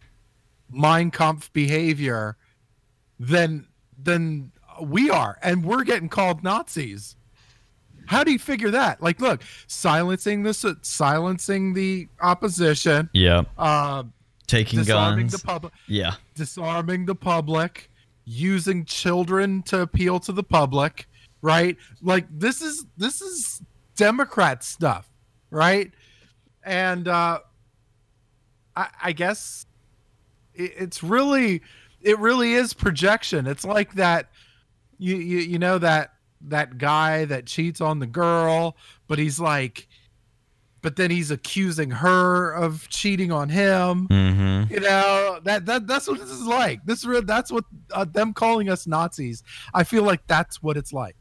Mein Kampf behavior than than we are, and we're getting called Nazis. How do you figure that? Like, look, silencing this, silencing the opposition, Yeah. uh, Taking disarming guns. the public, yeah. disarming the public, using children to appeal to the public, right? Like this is this is Democrat stuff, right? And uh, I, I guess it, it's really it really is projection. It's like that you, you you know that that guy that cheats on the girl, but he's like but then he's accusing her of cheating on him Mm-hmm. you know that that that's what this is like this that's what uh, them calling us nazis i feel like that's what it's like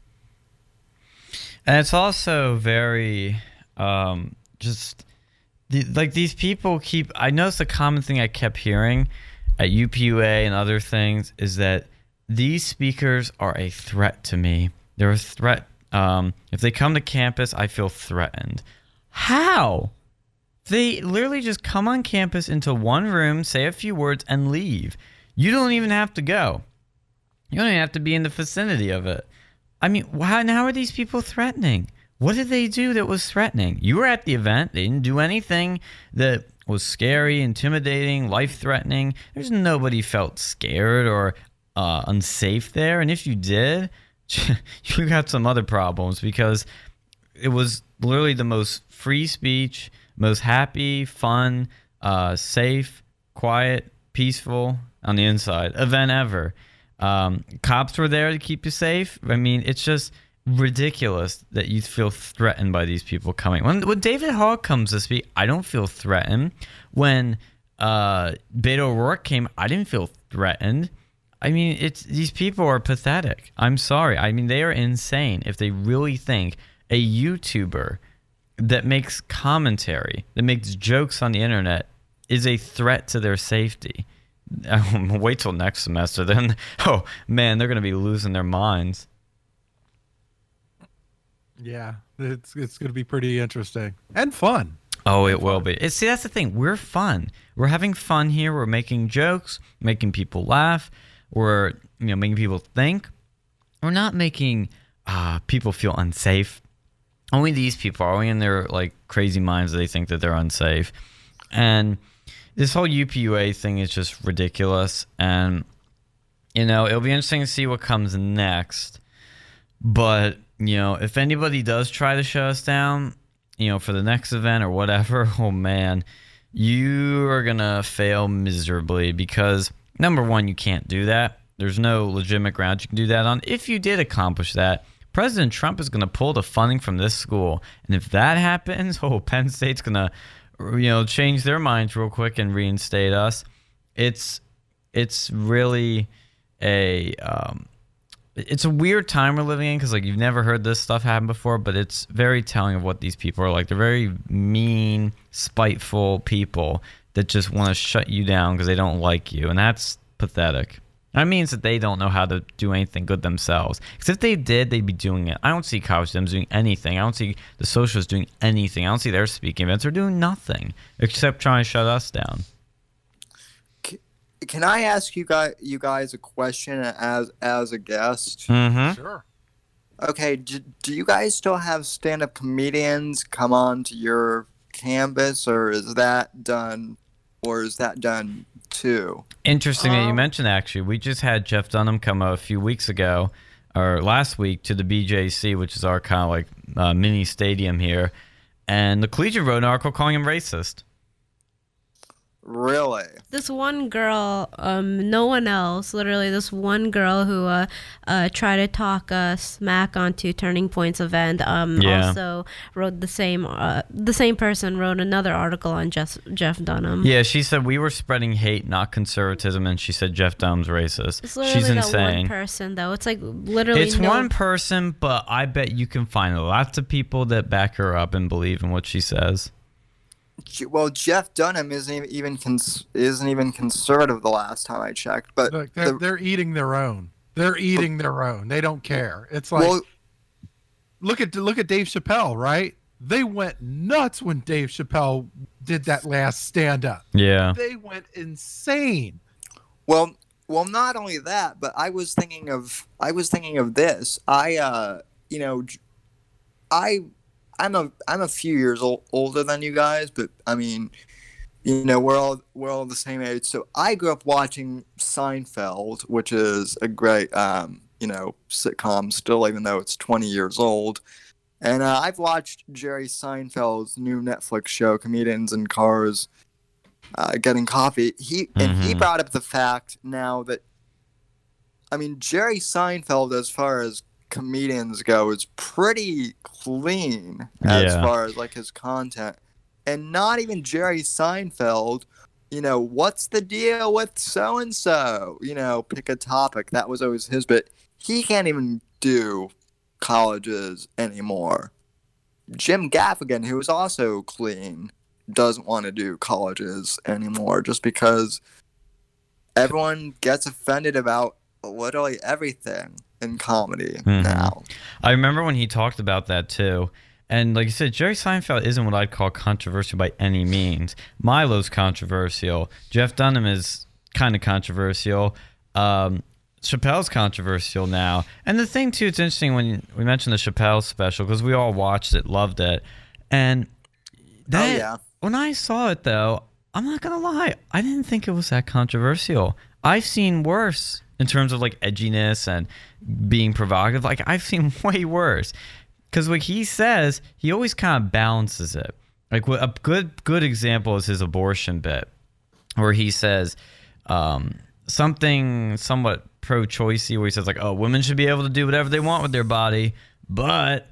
And it's also very um, just the, like these people keep. I noticed a common thing I kept hearing at UPUA and other things is that these speakers are a threat to me. They're a threat. Um, if they come to campus, I feel threatened. How? They literally just come on campus into one room, say a few words, and leave. You don't even have to go. You don't even have to be in the vicinity of it. I mean, how, how are these people threatening? What did they do that was threatening? You were at the event. They didn't do anything that was scary, intimidating, life threatening. There's nobody felt scared or uh, unsafe there. And if you did, [LAUGHS] you got some other problems because it was literally the most free speech, most happy, fun, uh, safe, quiet, peaceful on the inside event ever. Um, cops were there to keep you safe. I mean, it's just ridiculous that you feel threatened by these people coming. When when David Hogg comes to speak, I don't feel threatened. When uh, Beto O'Rourke came, I didn't feel threatened. I mean, it's these people are pathetic. I'm sorry. I mean, they are insane if they really think a YouTuber that makes commentary, that makes jokes on the internet, is a threat to their safety. [LAUGHS] Wait till next semester, then. [LAUGHS] Oh man, they're gonna be losing their minds. Yeah, it's it's going to be pretty interesting and fun. Oh, it will be. See, that's the thing. We're fun. We're having fun here. We're making jokes, making people laugh. We're you know making people think. We're not making uh, people feel unsafe. Only these people are only in their like crazy minds they think that they're unsafe, and this whole UPUA thing is just ridiculous. And you know it'll be interesting to see what comes next. But you know, if anybody does try to shut us down, you know, for the next event or whatever, [LAUGHS] oh man, you are gonna fail miserably because number one, you can't do that. There's no legitimate grounds you can do that on. If you did accomplish that, President Trump is gonna pull the funding from this school, and if that happens, [LAUGHS] oh, Penn State's gonna, you know, change their minds real quick and reinstate us. It's it's really a um, it's a weird time we're living in because like you've never heard this stuff happen before but it's very telling of what these people are like. They're very mean spiteful people that just want to shut you down because they don't like you and that's pathetic. That means that they don't know how to do anything good themselves. Because if they did they'd be doing it. I don't see college dems doing anything. I don't see the socialists doing anything. I don't see their speaking events they're doing nothing except trying to shut us down Can I ask you guys you guys a question as as a guest? mm-hmm Sure. Okay, do, do you guys still have stand-up comedians come on to your campus, or is that done, or is that done too? Interesting that you Um, mentioned. Actually, we just had Jeff Dunham come a few weeks ago, or last week, to the BJC, which is our kind of like uh, mini stadium here, and the Collegian wrote an article calling him racist. Really? this one girl, um, no one else, literally this one girl who uh, uh, tried to talk uh, smack onto Turning Point's event. Um, Yeah. also wrote the same. Uh, the same person wrote another article on Jeff Jeff Dunham. Yeah, she said we were spreading hate, not conservatism, and she said Jeff Dunham's racist. It's literally She's that insane. one person though. It's like literally It's no, one person, but I bet you can find lots of people that back her up and believe in what she says. Je- Well, Jeff Dunham isn't even- even cons- isn't even conservative. The last time I checked, but Look, they're, the- they're eating their own. They're eating their own. They don't care. It's like well, look at look at Dave Chappelle, right? They went nuts when Dave Chappelle did that last stand up. Yeah. They went insane. Well, well, not only that, but I was thinking of I was thinking of this. I, uh, you know, j- I, I'm a I'm a few years ol- older than you guys, but I mean, you know, we're all we're all the same age. So I grew up watching Seinfeld, which is a great, um, you know, sitcom still, even though it's 20 years old. And uh, I've watched Jerry Seinfeld's new Netflix show, Comedians in Cars, uh, Getting Coffee. He and he Mhm. brought up the fact now that, I mean, Jerry Seinfeld, as far as comedians go, is pretty clean as Yeah. far as like his content, and not even Jerry Seinfeld. You know, what's the deal with so and so? You know, pick a topic. That was always his bit. He can't even do colleges anymore. Jim Gaffigan, who is also clean, doesn't want to do colleges anymore just because everyone gets offended about literally everything in comedy Mhm. now. I remember when he talked about that too. And like you said, Jerry Seinfeld isn't what I'd call controversial by any means. Milo's controversial. Jeff Dunham is kind of controversial. Um, Chappelle's controversial now. And the thing too, it's interesting when we mentioned the Chappelle special because we all watched it, loved it, and that, oh yeah. when I saw it though, I'm not gonna lie, I didn't think it was that controversial. I've seen worse in terms of like edginess and being provocative. Like I've seen [LAUGHS] way worse. Because what he says, he always kind of balances it. Like a good good example is his abortion bit, where he says um, something somewhat pro-choicey, where he says like, "Oh, women should be able to do whatever they want with their body, but."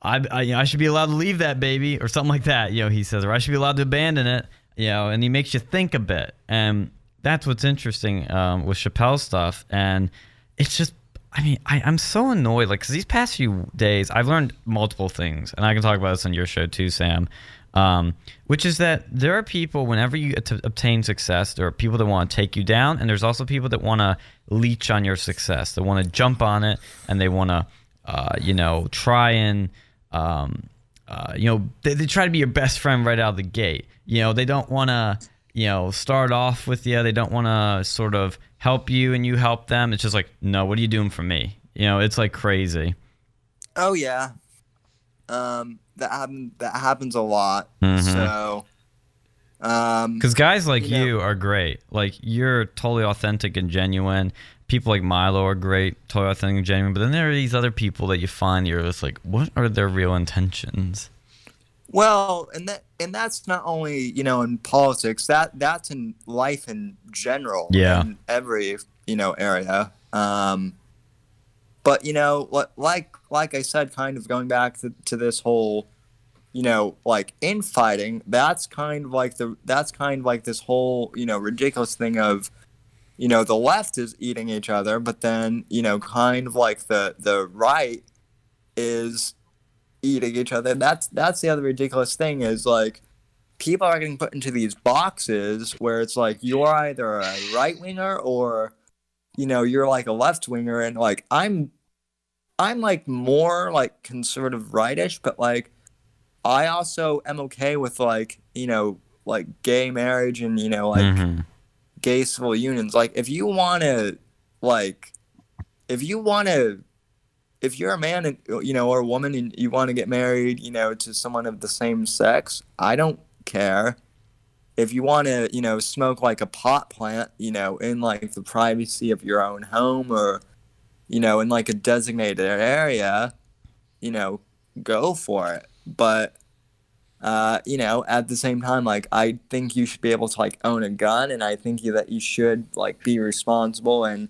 I, I, you know, I should be allowed to leave that baby or something like that. You know, he says, or I should be allowed to abandon it. You know, and he makes you think a bit, and that's what's interesting um, with Chappelle stuff. And it's just, I mean, I, I'm so annoyed. Like, because these past few days, I've learned multiple things, and I can talk about this on your show too, Sam. Um, which is that there are people, whenever you to obtain success, there are people that want to take you down, and there's also people that want to leech on your success. They want to jump on it, and they want to, uh, you know, try and um, uh, you know, they, they try to be your best friend right out of the gate. You know, they don't want to, you know, start off with you. They don't want to sort of help you and you help them. It's just like, no, what are you doing for me? You know, it's like crazy. Oh yeah. Um, that happen that happens a lot. Mhm. So, um, Because guys like You know- you are great. Like, you're totally authentic and genuine. People like Milo are great, totally authentic and genuine. But then there are these other people that you find you're just like, what are their real intentions? Well, and that and that's not only you know in politics. That that's in life in general. Yeah. In every you know area. Um, but you know, li- like like I said, kind of going back to, to this whole, you know, like infighting. That's kind of like the that's kind of like this whole you know ridiculous thing of, you know, the left is eating each other, but then you know, kind of like the the right is eating each other. That's that's the other ridiculous thing is like people are getting put into these boxes where it's like you're either a right winger or you know you're like a left winger and like I'm I'm like more like conservative rightish but like I also am okay with like you know like gay marriage and you know like Mhm. gay civil unions. Like, if you want to, like, if you want to, if you're a man and you know or a woman and you want to get married, you know, to someone of the same sex, I don't care. If you want to, you know, smoke like a pot plant, you know, in like the privacy of your own home or, you know, in like a designated area, you know, go for it. But uh, you know, at the same time, like I think you should be able to like own a gun, and I think that you should like be responsible. And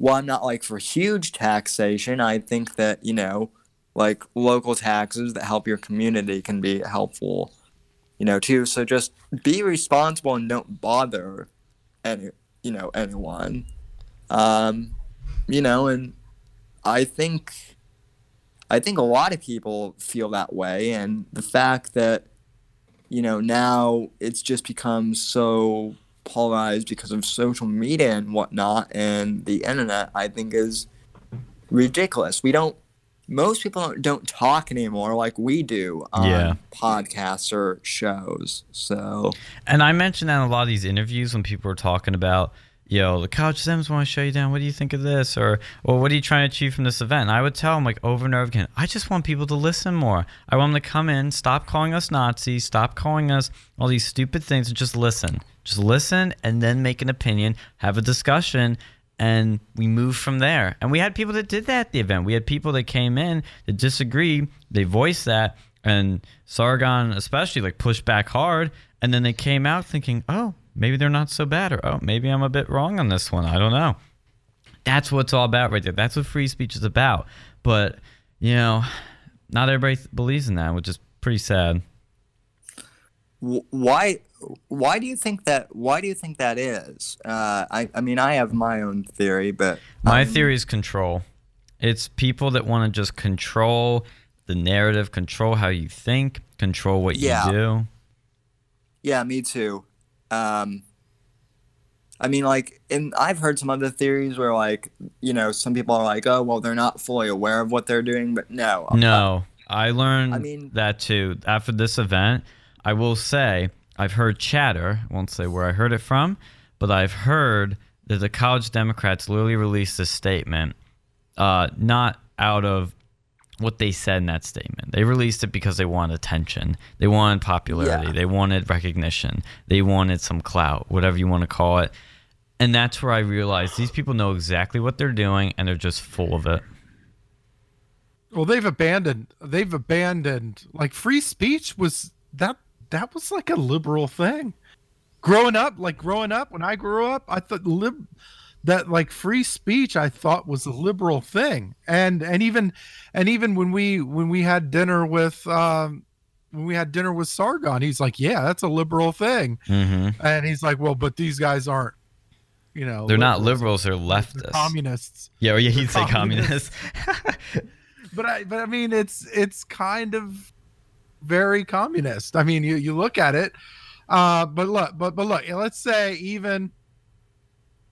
while I'm not like for huge taxation, I think that you know, like local taxes that help your community can be helpful, you know, too. So just be responsible and don't bother any, you know, anyone. Um, you know, and I think I think a lot of people feel that way, and the fact that you know now it's just become so polarized because of social media and whatnot and the internet, I think is ridiculous. We don't. Most people don't, don't talk anymore like we do on Yeah. podcasts or shows. So And I mentioned that in a lot of these interviews when people were talking about, yo, the college Sims want to show you down. What do you think of this? Or, or what are you trying to achieve from this event? And I would tell them like over and over again, I just want people to listen more. I want them to come in, stop calling us Nazis, stop calling us all these stupid things, and just listen. Just listen and then make an opinion, have a discussion, and we move from there. And we had people that did that at the event. We had people that came in that disagreed, they voiced that, and Sargon especially like pushed back hard, and then they came out thinking, oh, maybe they're not so bad, or oh, maybe I'm a bit wrong on this one. I don't know. That's what it's all about right there. That's what free speech is about. But you know, not everybody th- believes in that, which is pretty sad. why why do you think that why do you think that is uh, I, I mean i have my own theory but My um, theory is control. It's people that want to just control the narrative, control how you think, control what Yeah. you do. yeah me too um, I mean, like, and I've heard some other theories where, like, you know, some people are like, oh, well, they're not fully aware of what they're doing, but no. No, I learned I mean- that too after this event. I will say I've heard chatter. I won't say where I heard it from, but I've heard that the college Democrats literally released a statement, uh, not out of what they said in that statement. They released it because they wanted attention. They wanted popularity. Yeah. They wanted recognition. They wanted some clout, whatever you want to call it. And that's where I realized these people know exactly what they're doing and they're just full of it. Well, they've abandoned. They've abandoned. Like free speech was that. That was like a liberal thing. Growing up, like growing up, when I grew up, I thought lib that like free speech I thought was a liberal thing. And and even and even when we when we had dinner with um when we had dinner with Sargon, he's like, "Yeah, that's a liberal thing." hmm And he's like, "Well, but these guys aren't, you know, They're not liberals, they're they're leftists. communists." Yeah, well, yeah, he'd say communists. communist. [LAUGHS] but I but I mean it's it's kind of very communist. I mean you you look at it, uh, but look but but look let's say even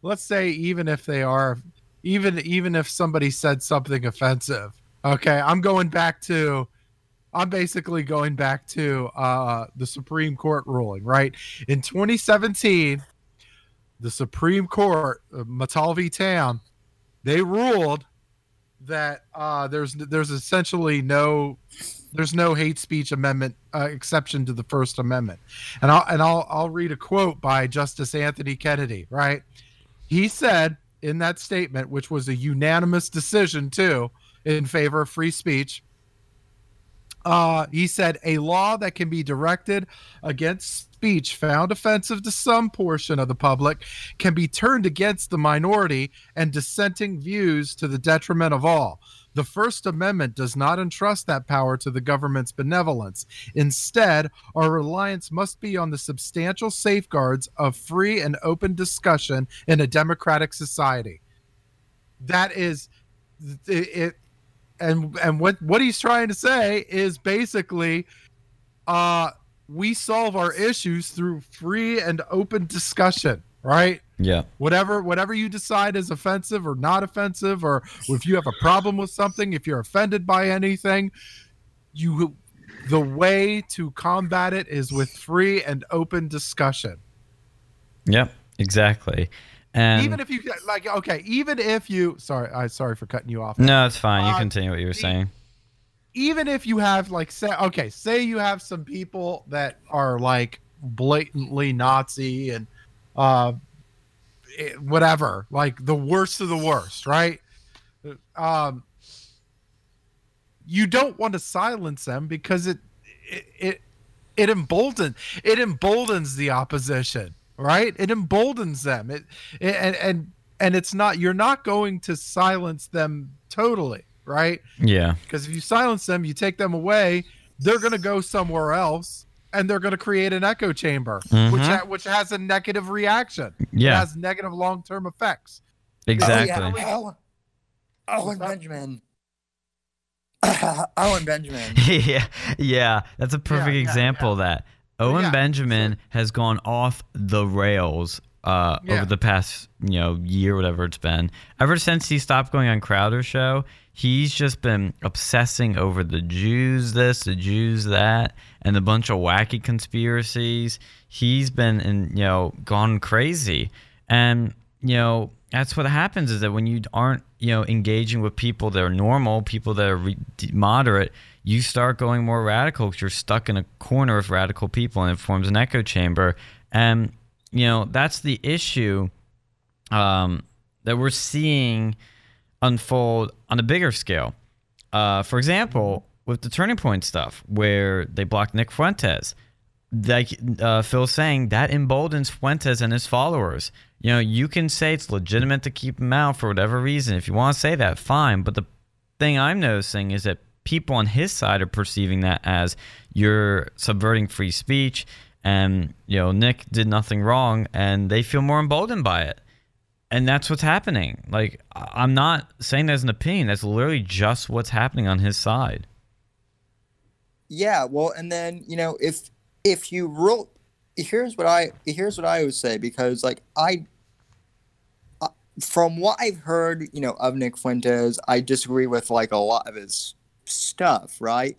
let's say even if they are even even if somebody said something offensive, okay, I'm going back to. I'm basically going back to uh, the Supreme Court ruling, right? In 2017, the Supreme Court, uh, Matal v. Tam, they ruled that uh, there's there's essentially no there's no hate speech amendment uh, exception to the First Amendment, and I'll and I'll I'll read a quote by Justice Anthony Kennedy. Right, he said in that statement, which was a unanimous decision too in favor of free speech. Uh, he said a law that can be directed against speech found offensive to some portion of the public can be turned against the minority and dissenting views to the detriment of all. The First Amendment does not entrust that power to the government's benevolence. Instead, our reliance must be on the substantial safeguards of free and open discussion in a democratic society. That is it, and and what what he's trying to say is basically uh we solve our issues through free and open discussion, right? yeah. whatever whatever you decide is offensive or not offensive or if you have a problem with something if you're offended by anything you the way to combat it is with free and open discussion Yep. Exactly. And even if you like okay even if you sorry i sorry for cutting you off no, it's fine. You Uh, continue what you were saying. even if you have like say okay say you have some people that are like blatantly nazi and uh eh, whatever like the worst of the worst right? Um you don't want to silence them because it it it, it emboldens it emboldens the opposition right? It emboldens them. It, it and and and it's not you're not going to silence them totally right? Yeah. because if you silence them, you take them away, they're going to go somewhere else, and they're going to create an echo chamber, which Mhm. ha- which has a negative reaction. It Yeah. has negative long term effects. Exactly. Oh, yeah. Owen, Owen Benjamin. [COUGHS] Owen Benjamin. [LAUGHS] yeah, yeah, that's a perfect yeah, example of that. Owen Yeah, Benjamin has gone off the rails uh, Yeah. over the past you know year, whatever it's been. Ever since he stopped going on Crowder show, he's just been obsessing over the Jews this, the Jews that, and a bunch of wacky conspiracies. He's been in you know gone crazy, and you know that's what happens is that when you aren't you know engaging with people that are normal people that are re- moderate you start going more radical because you're stuck in a corner of radical people and it forms an echo chamber and you know that's the issue um, that we're seeing unfold on a bigger scale uh, for example with the turning point stuff where they blocked nick fuentes like uh, Phil's saying, that emboldens Fuentes and his followers. You know, you can say it's legitimate to keep him out for whatever reason. If you want to say that, fine. But the thing I'm noticing is that people on his side are perceiving that as you're subverting free speech, and you know Nick did nothing wrong, and they feel more emboldened by it. And that's what's happening. Like I'm not saying that's an opinion. That's literally just what's happening on his side. Yeah, well, and then you know if if you rule, here's what I here's what I would say because like I from what I've heard, you know, of Nick Fuentes, I disagree with like a lot of his stuff, right?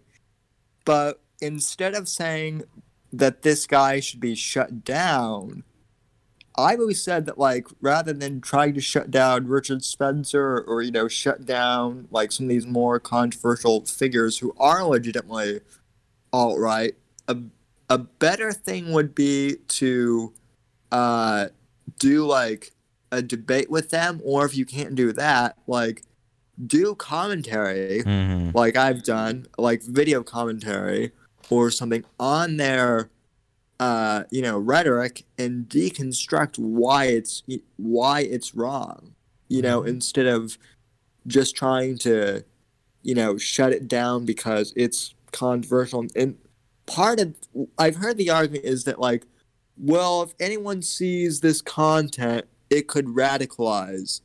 But instead of saying that this guy should be shut down, I've always said that like rather than trying to shut down Richard Spencer or you know shut down like some of these more controversial figures who are legitimately alt right, a a better thing would be to uh, do like a debate with them, or if you can't do that, like do commentary, Mhm. like I've done, like video commentary or something on their, uh, you know, rhetoric and deconstruct why it's why it's wrong, you know, instead of just trying to, you know, shut it down because it's controversial. And part of I've heard the argument is that like, well, if anyone sees this content, it could radicalize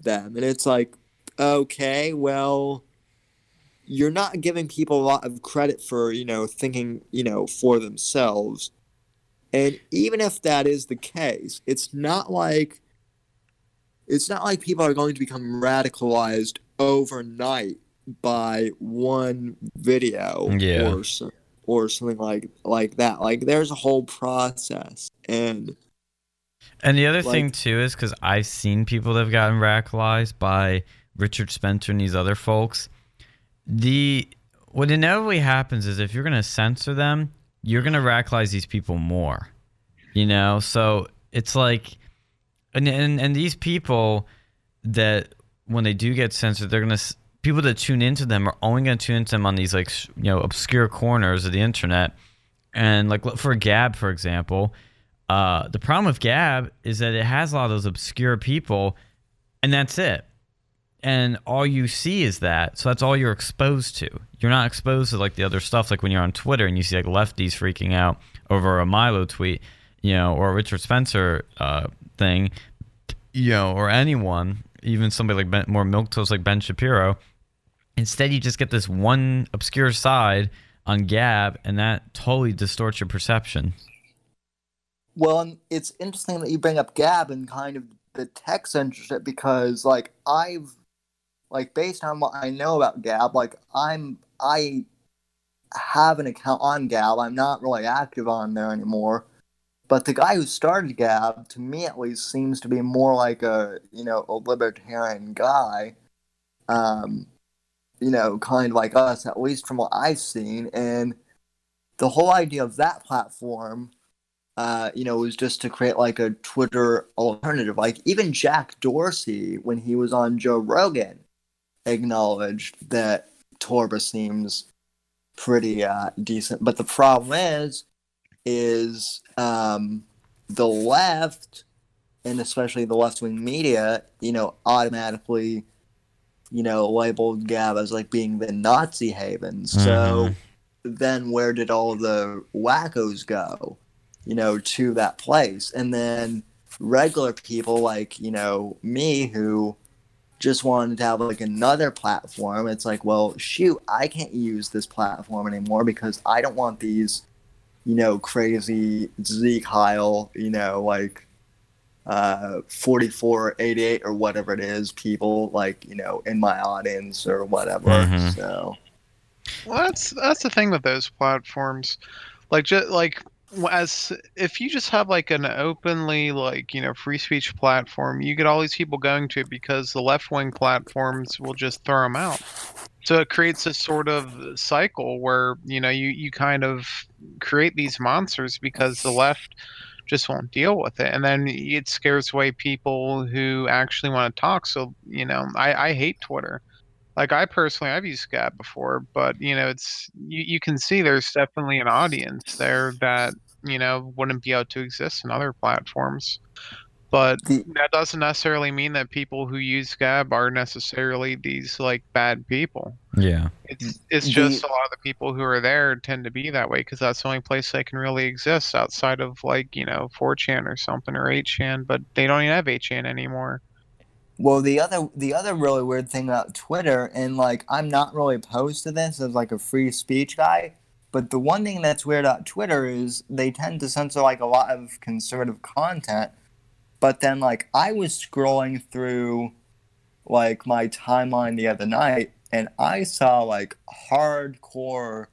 them, and it's like, okay, well, you're not giving people a lot of credit for you know thinking you know for themselves, and even if that is the case, it's not like it's not like people are going to become radicalized overnight by one video Yeah. or or something like like that. Like there's a whole process, and And the other thing too is because I've seen people that have gotten radicalized by Richard Spencer and these other folks. The what inevitably happens is if you're gonna censor them, you're gonna radicalize these people more. You know, so it's like, and and, and these people that when they do get censored, they're gonna people that tune into them are only gonna tune into them on these like you know obscure corners of the internet. And like for Gab, for example, uh, the problem with Gab is that it has a lot of those obscure people, and that's it. And all you see is that. So that's all you're exposed to. You're not exposed to like the other stuff, like when you're on Twitter and you see like lefties freaking out over a Milo tweet, you know, or a Richard Spencer uh, thing, you know, or anyone, even somebody like ben, more milquetoast like Ben Shapiro. Instead, you just get this one obscure side on Gab, and that totally distorts your perception. Well, it's interesting that you bring up Gab and kind of the tech censorship because, like, I've, like, based on what I know about Gab, like, I'm, I have an account on Gab. I'm not really active on there anymore. But the guy who started Gab, to me at least, seems to be more like a, you know, a libertarian guy. Um, you know, kind of like us, at least from what I've seen. And the whole idea of that platform uh, you know, was just to create like a Twitter alternative. Like even Jack Dorsey, when he was on Joe Rogan, acknowledged that Torba seems pretty uh, decent. But the problem is, is um, the left, and especially the left wing media, you know, automatically, you know, labeled Gab as like being the Nazi haven. So Mhm. then where did all the wackos go? you know, to that place. And then regular people like, you know, me who just wanted to have like another platform, it's like, well, shoot, I can't use this platform anymore because I don't want these, you know, crazy Sieg Heil, you know, like uh 4488 or whatever it is, people like, you know, in my audience or whatever. Mhm. So Well, that's that's the thing with those platforms, like just like w- as if you just have like an openly like you know free speech platform, you get all these people going to it because the left wing platforms will just throw them out. So it creates this sort of cycle where you know you you kind of create these monsters because the left just won't deal with it, and then it scares away people who actually want to talk. So you know, I I hate Twitter like I personally I've used Gab before, but you know it's you, you can see there's definitely an audience there that you know wouldn't be able to exist in other platforms. But The- that doesn't necessarily mean that people who use Gab are necessarily these like bad people. Yeah. It's it's The- just a lot of the people who are there tend to be that way because that's the only place they can really exist outside of like you know 4chan or something or 8chan, but they don't even have 8chan anymore. Well, the other the other really weird thing about Twitter, and like I'm not really opposed to this as like a free speech guy, but the one thing that's weird about Twitter is they tend to censor like a lot of conservative content, but then like I was scrolling through like my timeline the other night and I saw like hardcore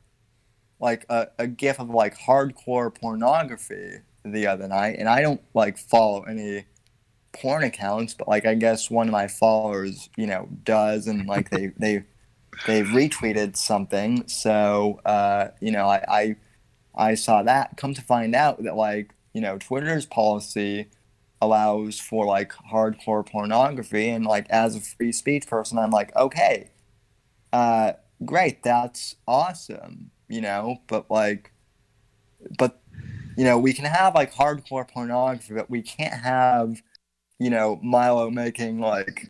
like a, a gif of like hardcore pornography the other night and I don't like follow any porn accounts but like I guess one of my followers you know does and like they [LAUGHS] they they retweeted something. So uh you know I I, I saw that. Come to find out that like you know Twitter's policy allows for like hardcore pornography and like as a free speech person i'm like okay uh great that's awesome you know but like but you know we can have like hardcore pornography but we can't have you know milo making like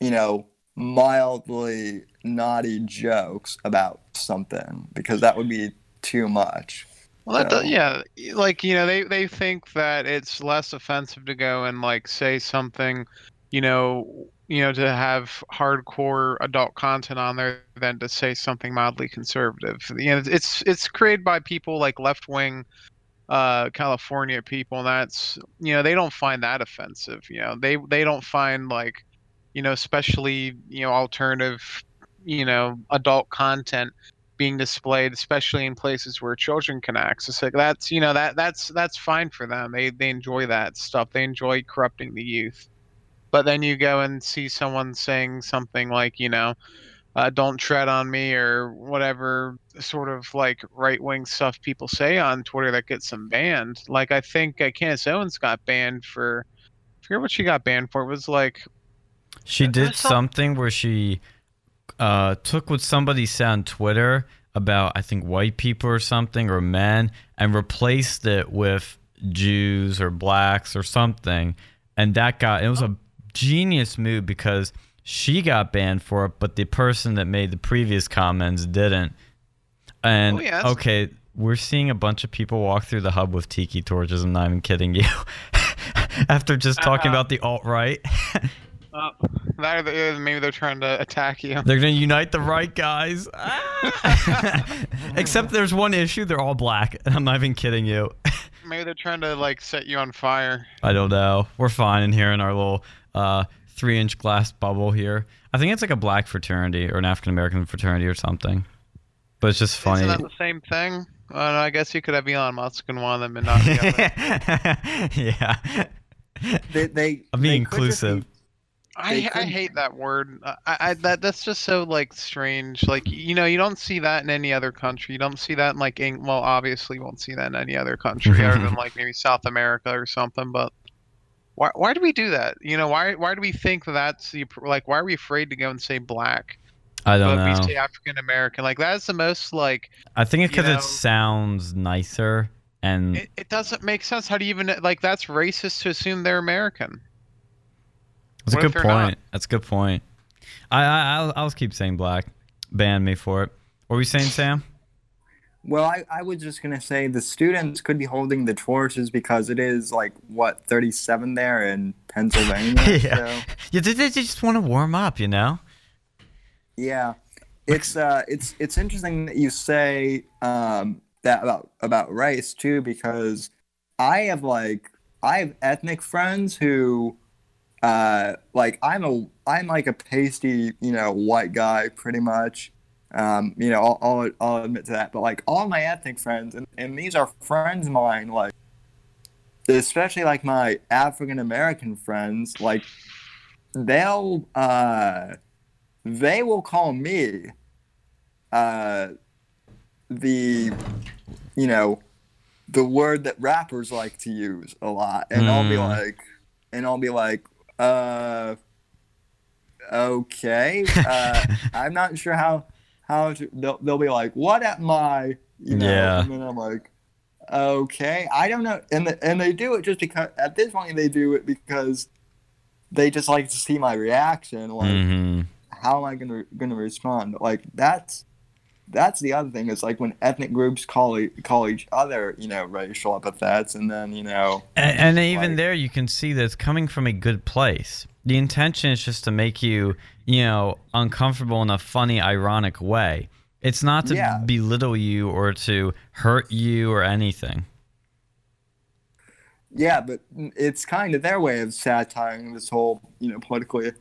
you know mildly naughty jokes about something because that would be too much Well, that does, yeah, like you know, they they think that it's less offensive to go and like say something, you know, you know, to have hardcore adult content on there than to say something mildly conservative. You know, it's it's created by people like left wing, uh, California people, and that's you know they don't find that offensive. You know, they they don't find like, you know, especially you know alternative, you know, adult content being displayed, especially in places where children can access it. That's you know that that's that's fine for them. They they enjoy that stuff. They enjoy corrupting the youth. But then you go and see someone saying something like you know, uh, "Don't tread on me" or whatever sort of like right wing stuff people say on Twitter that gets them banned. Like I think uh, Candace Owens got banned for. I forget what she got banned for. It was like She did some- something where she uh, took what somebody said on Twitter about I think white people or something or men and replaced it with Jews or blacks or something, and that got it was a genius move because she got banned for it, but the person that made the previous comments didn't. And Oh, that's- okay, we're seeing a bunch of people walk through the hub with tiki torches. I'm not even kidding you. [LAUGHS] After just talking Uh-huh. about the alt right. uh, the- maybe they're trying to attack you. They're gonna unite the right guys. [LAUGHS] Ah! [LAUGHS] Except there's one issue: they're all black. And I'm not even kidding you. Maybe they're trying to like set you on fire. I don't know. We're fine in here in our little uh, three-inch glass bubble here. I think it's like a black fraternity or an African American fraternity or something. But it's just funny. Isn't that the same thing? Uh, no, I guess you could have Elon Musk in one of them and not the other. [LAUGHS] yeah. they, they I'm being they could just be- inclusive. I, I hate that word. I, I that that's just so like strange. Like you know, you don't see that in any other country. You don't see that in like Eng- well, obviously, you won't see that in any other country other than [LAUGHS] like maybe South America or something. But why why do we do that? You know, why why do we think that's the like why are we afraid to go and say black? I don't but know. we say African American. Like that's the most like I think it's because it sounds nicer and it, it doesn't make sense. How do you even like that's racist to assume they're American? That's a What if good they're not? point. That's a good point. I, I I'll, I'll keep saying black. Ban me for it. What were you saying, Sam? Well, I, I was just gonna say the students could be holding the torches because it is like what 37 there in Pennsylvania. [LAUGHS] Yeah. So, Yeah, they, they just want to warm up, you know. yeah, it's uh, it's it's interesting that you say um, that about about race too because I have like I have ethnic friends who uh, like I'm a I'm like a pasty you know white guy pretty much. Um, you know, I'll, I'll, I'll admit to that. But like all my ethnic friends, and, and these are friends of mine, like especially like my African American friends, like they'll uh, they will call me uh, the you know the word that rappers like to use a lot, and I'll be Hmm. like, and I'll be like, uh, okay, [LAUGHS] uh, I'm not sure how how to, they'll, they'll be like, what at my you know, Yeah. and then I'm like, okay, I don't know, and the, and they do it just because at this point they do it because they just like to see my reaction, like hmm how am I gonna gonna respond? Like that's that's the other thing is like when ethnic groups call e- call each other, you know, racial epithets, and then you know, And, and even Like- there, you can see that it's coming from a good place. The intention is just to make you, you know, uncomfortable in a funny, ironic way. It's not to Yeah. belittle you or to hurt you or anything. yeah, but it's kind of their way of satiring this whole you know politically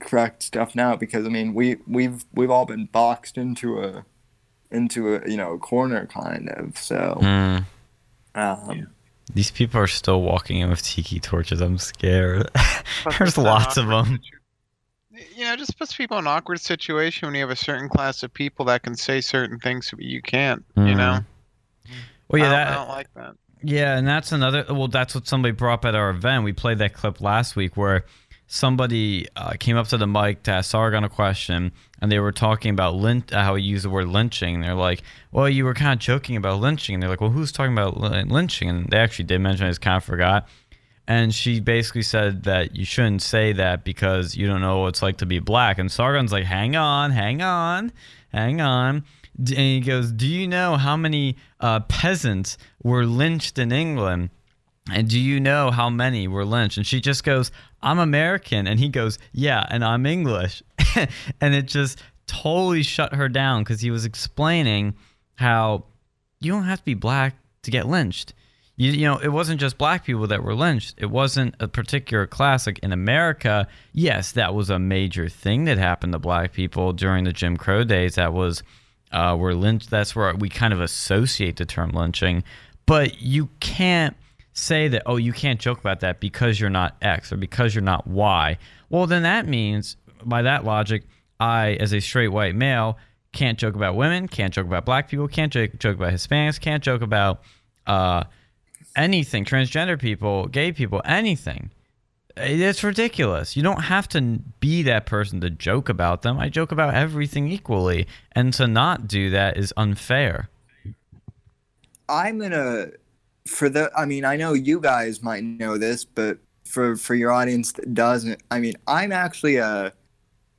correct stuff now because I mean we we've we've all been boxed into a into a you know a corner kind of so Mm. um, These people are still walking in with tiki torches. I'm scared. [LAUGHS] There's us in an lots of them. situ- You know, it just puts people in an awkward situation when you have a certain class of people that can say certain things but you can't. You Mhm. know, Well, yeah, I, don't, that, I don't like that. Yeah, and that's another. Well, that's what somebody brought up at our event. We played that clip last week where somebody uh, came up to the mic to ask Sargon a question, and they were talking about lynch, uh, how he used the word lynching. They're like, "Well, you were kind of joking about lynching." And they're like, "Well, who's talking about lyn- lynching?" And they actually did mention. it, I just kind of forgot. And she basically said that you shouldn't say that because you don't know what it's like to be black. And Sargon's like, "Hang on, hang on, hang on." And he goes, "Do you know how many uh, peasants were lynched in England?" And do you know how many were lynched? And she just goes, I'm American. And he goes, Yeah, and I'm English. [LAUGHS] and it just totally shut her down because he was explaining how you don't have to be black to get lynched. You, you know, it wasn't just black people that were lynched. It wasn't a particular class. Like in America, yes, that was a major thing that happened to black people during the Jim Crow days. That was uh, where lynch. That's where we kind of associate the term lynching. But you can't say that oh you can't joke about that because you're not X or because you're not Y. Well, then that means by that logic, I as a straight white male can't joke about women, can't joke about black people, can't joke, joke about Hispanics, can't joke about uh, anything, transgender people, gay people, anything. It's ridiculous. You don't have to be that person to joke about them. I joke about everything equally, and to not do that is unfair. I'm gonna for the I mean I know you guys might know this, but for for your audience that doesn't, I mean I'm actually a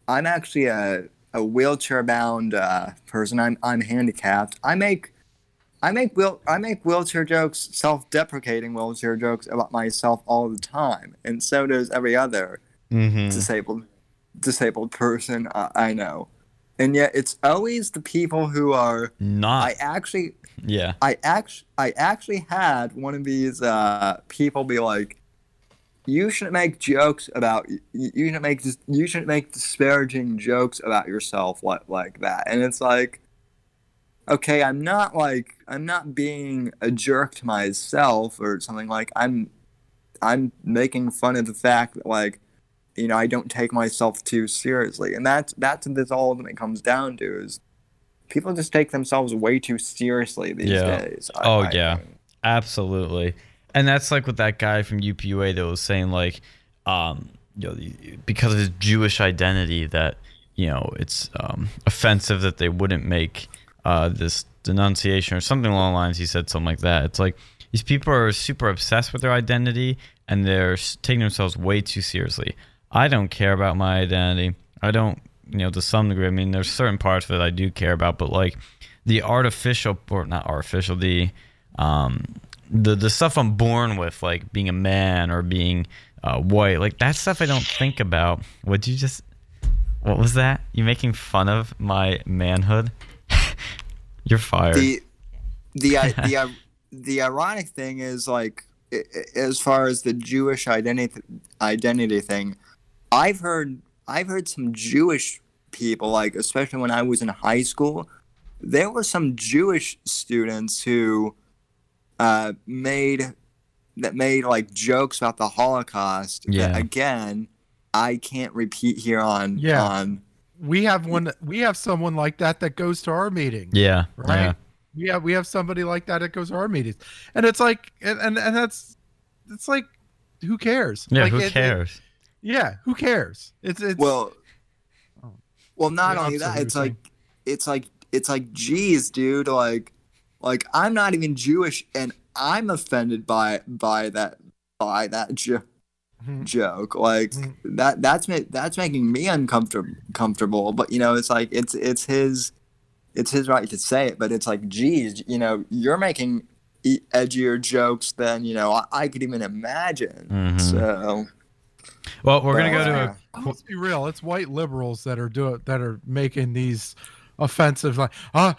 I'm actually a a wheelchair bound uh, person. I'm I'm handicapped. I make I make wheel I make wheelchair jokes, self deprecating wheelchair jokes about myself all the time, and so does every other Mm-hmm. disabled disabled person I, I know. And yet it's always the people who are Not. I actually yeah. I actually I actually had one of these uh, people be like, "You shouldn't make jokes about you. Shouldn't make you shouldn't make disparaging jokes about yourself like like that." And it's like, okay, I'm not like I'm not being a jerk to myself or something like I'm I'm making fun of the fact that like you know I don't take myself too seriously, and that's that's what this it comes down to is people just take themselves way too seriously these Yeah. days. I- Oh, I yeah. think. Absolutely. And that's like with that guy from UPUA that was saying like, um, you know, because of his Jewish identity that, you know, it's um, offensive that they wouldn't make uh, this denunciation or something along the lines. He said something like that. It's like these people are super obsessed with their identity and they're taking themselves way too seriously. I don't care about my identity. I don't, you know, to some degree. I mean, there's certain parts of it I do care about, but like the artificial or not artificial, the um, the the stuff I'm born with, like being a man or being uh, white, like that stuff I don't think about. Would you just? What was that? You making fun of my manhood? [LAUGHS] You're fired. The the [LAUGHS] the the ironic thing is like as far as the Jewish identity identity thing, I've heard I've heard some Jewish people like especially when I was in high school, there were some Jewish students who uh, made that made like jokes about the Holocaust. that, Yeah. again, I can't repeat here on Yeah. on We have one. We have someone like that that goes to our meeting. yeah, Right. yeah, We have we have somebody like that that goes to our meetings, and it's like, and and, and that's, it's like, who cares? yeah. Like, who it- it- cares? Yeah, who cares? It's it's well Oh. well not Yeah, only that it's like it's like it's like geez dude like like i'm not even jewish and i'm offended by by that by that jo- Mhm. joke like Mhm. that that's ma- that's making me uncomfortable comfortable but you know it's like it's it's his it's his right to say it but it's like geez you know you're making e- edgier jokes than you know i, I could even imagine Mhm. so Well, we're gonna go to a. let's be real. It's white liberals that are doing that are making these offensive like ah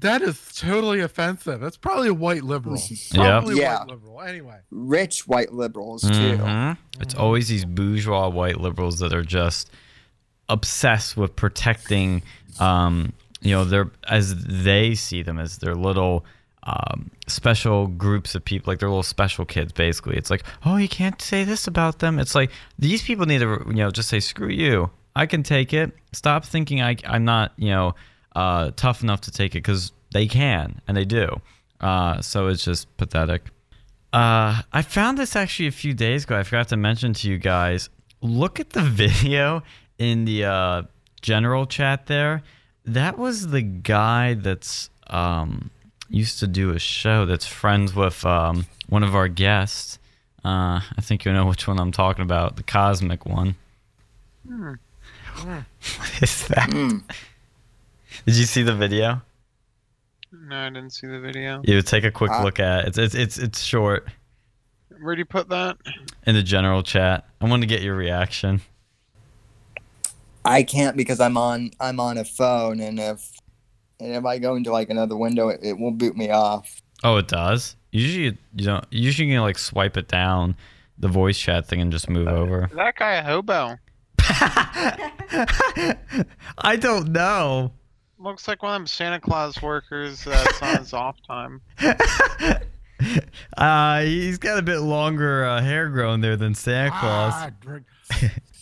That is totally offensive. That's probably a white liberal. [LAUGHS] Yep. Probably Yeah. white liberal. Anyway. Rich white liberals too. Mhm. It's always these bourgeois white liberals that are just obsessed with protecting, um, you know, their as they see them as their little um, special groups of people, like they're little special kids. Basically, it's like, oh, you can't say this about them. It's like these people need to, you know, just say screw you. I can take it. Stop thinking I, I'm not, you know, uh, tough enough to take it because they can and they do. Uh, so it's just pathetic. Uh, I found this actually a few days ago. I forgot to mention to you guys. Look at the [LAUGHS] video in the uh, general chat there. That was the guy that's um, used to do a show that's friends with um, one of our guests. Uh, I think you know which one I'm talking about, the cosmic one. [LAUGHS] what is that? Mm. Did you see the video? No, I didn't see the video. You take a quick Uh, look at it. It's it's it's, it's short Where do you put that? in the general chat. I want to get your reaction. I can't because I'm on I'm on a phone, and if and if I go into like another window, it, it won't boot me off. Oh, it does. Usually, you don't. Usually, you can like swipe it down, the voice chat thing, and just move over. [LAUGHS] That guy a hobo? [LAUGHS] I don't know. Looks like one of them Santa Claus workers that's on his off time. [LAUGHS] Uh, he's got a bit longer uh, hair growing there than Santa Claus. I drink.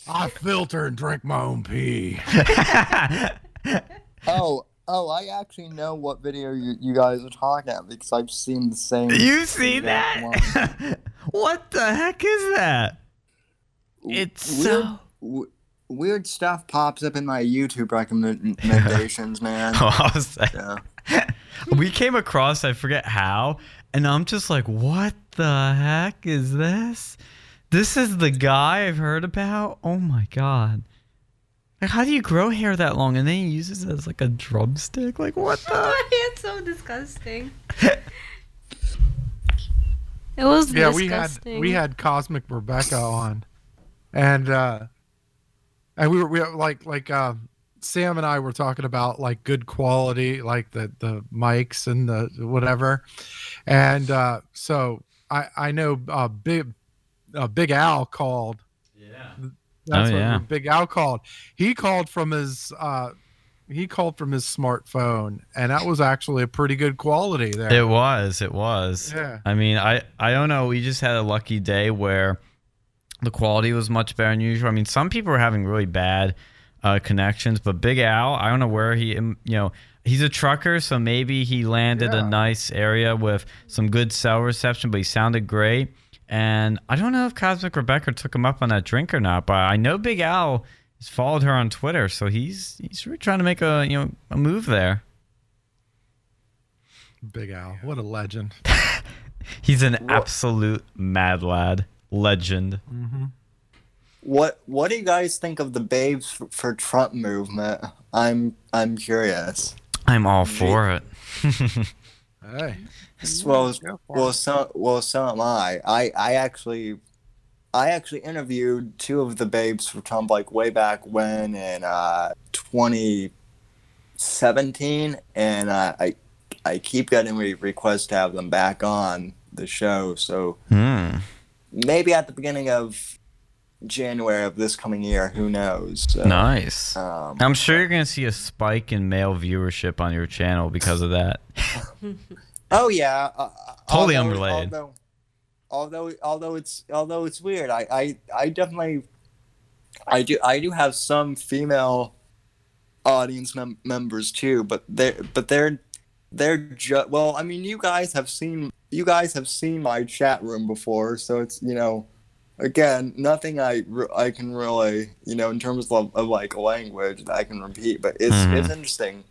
I filter and drink my own pee. Oh, oh, I actually know what video you, you guys are talking about because I've seen the same. you see that? [LAUGHS] what the heck is that? It's weird, so. w- weird stuff pops up in my YouTube recommendations, man. [LAUGHS] Oh. Yeah. [LAUGHS] we came across I forget how, and I'm just like, what the heck is this? This is the guy I've heard about. Oh my god! Like, how do you grow hair that long and then he uses it as like a drumstick? Like, what the? [LAUGHS] it's so disgusting. [LAUGHS] It was Yeah, we had we had Cosmic Rebecca on, and uh, and we were we were like like uh, Sam and I were talking about like good quality, like the the mics and the whatever, and uh, so I I know uh, big uh, Big Al called. Yeah. That's Oh, what yeah. Big Al called. He called from his uh, he called from his smartphone, and that was actually a pretty good quality there. It was. It was. Yeah. I mean, I I don't know. We just had a lucky day where the quality was much better than usual. I mean, some people were having really bad uh, connections, but Big Al, I don't know where he, um, you know, he's a trucker, so maybe he landed a nice area with some good cell reception, but he sounded great. And I don't know if Cosmic Rebecca took him up on that drink or not, but I know Big Al has followed her on Twitter, so he's he's really trying to make a you know a move there. Big Al, what a legend. [LAUGHS] He's an absolute mad lad, legend. Mm-hmm. What What do you guys think of the Babes for, for Trump movement? I'm I'm curious. I'm all for it. [LAUGHS] Hey. Well, well, it. so well, so am I. I I actually, I actually interviewed two of the Babes for Trump like way back when in uh 2017, and uh, I I keep getting re- requests to have them back on the show. So Hmm. maybe at the beginning of January of this coming year, who knows? So, Nice. Um, I'm sure you're gonna see a spike in male viewership on your channel because of that. [LAUGHS] Oh yeah, uh, Totally although- unrelated. Although, although, although it's although it's weird, I, I, I definitely, I do I do have some female audience mem- members too, but they're but they're they're just well. I mean, you guys have seen you guys have seen my chat room before, so it's you know. Again, nothing I, re- I can really, you know, in terms of, of like language that I can repeat, but it's Mhm. it's interesting.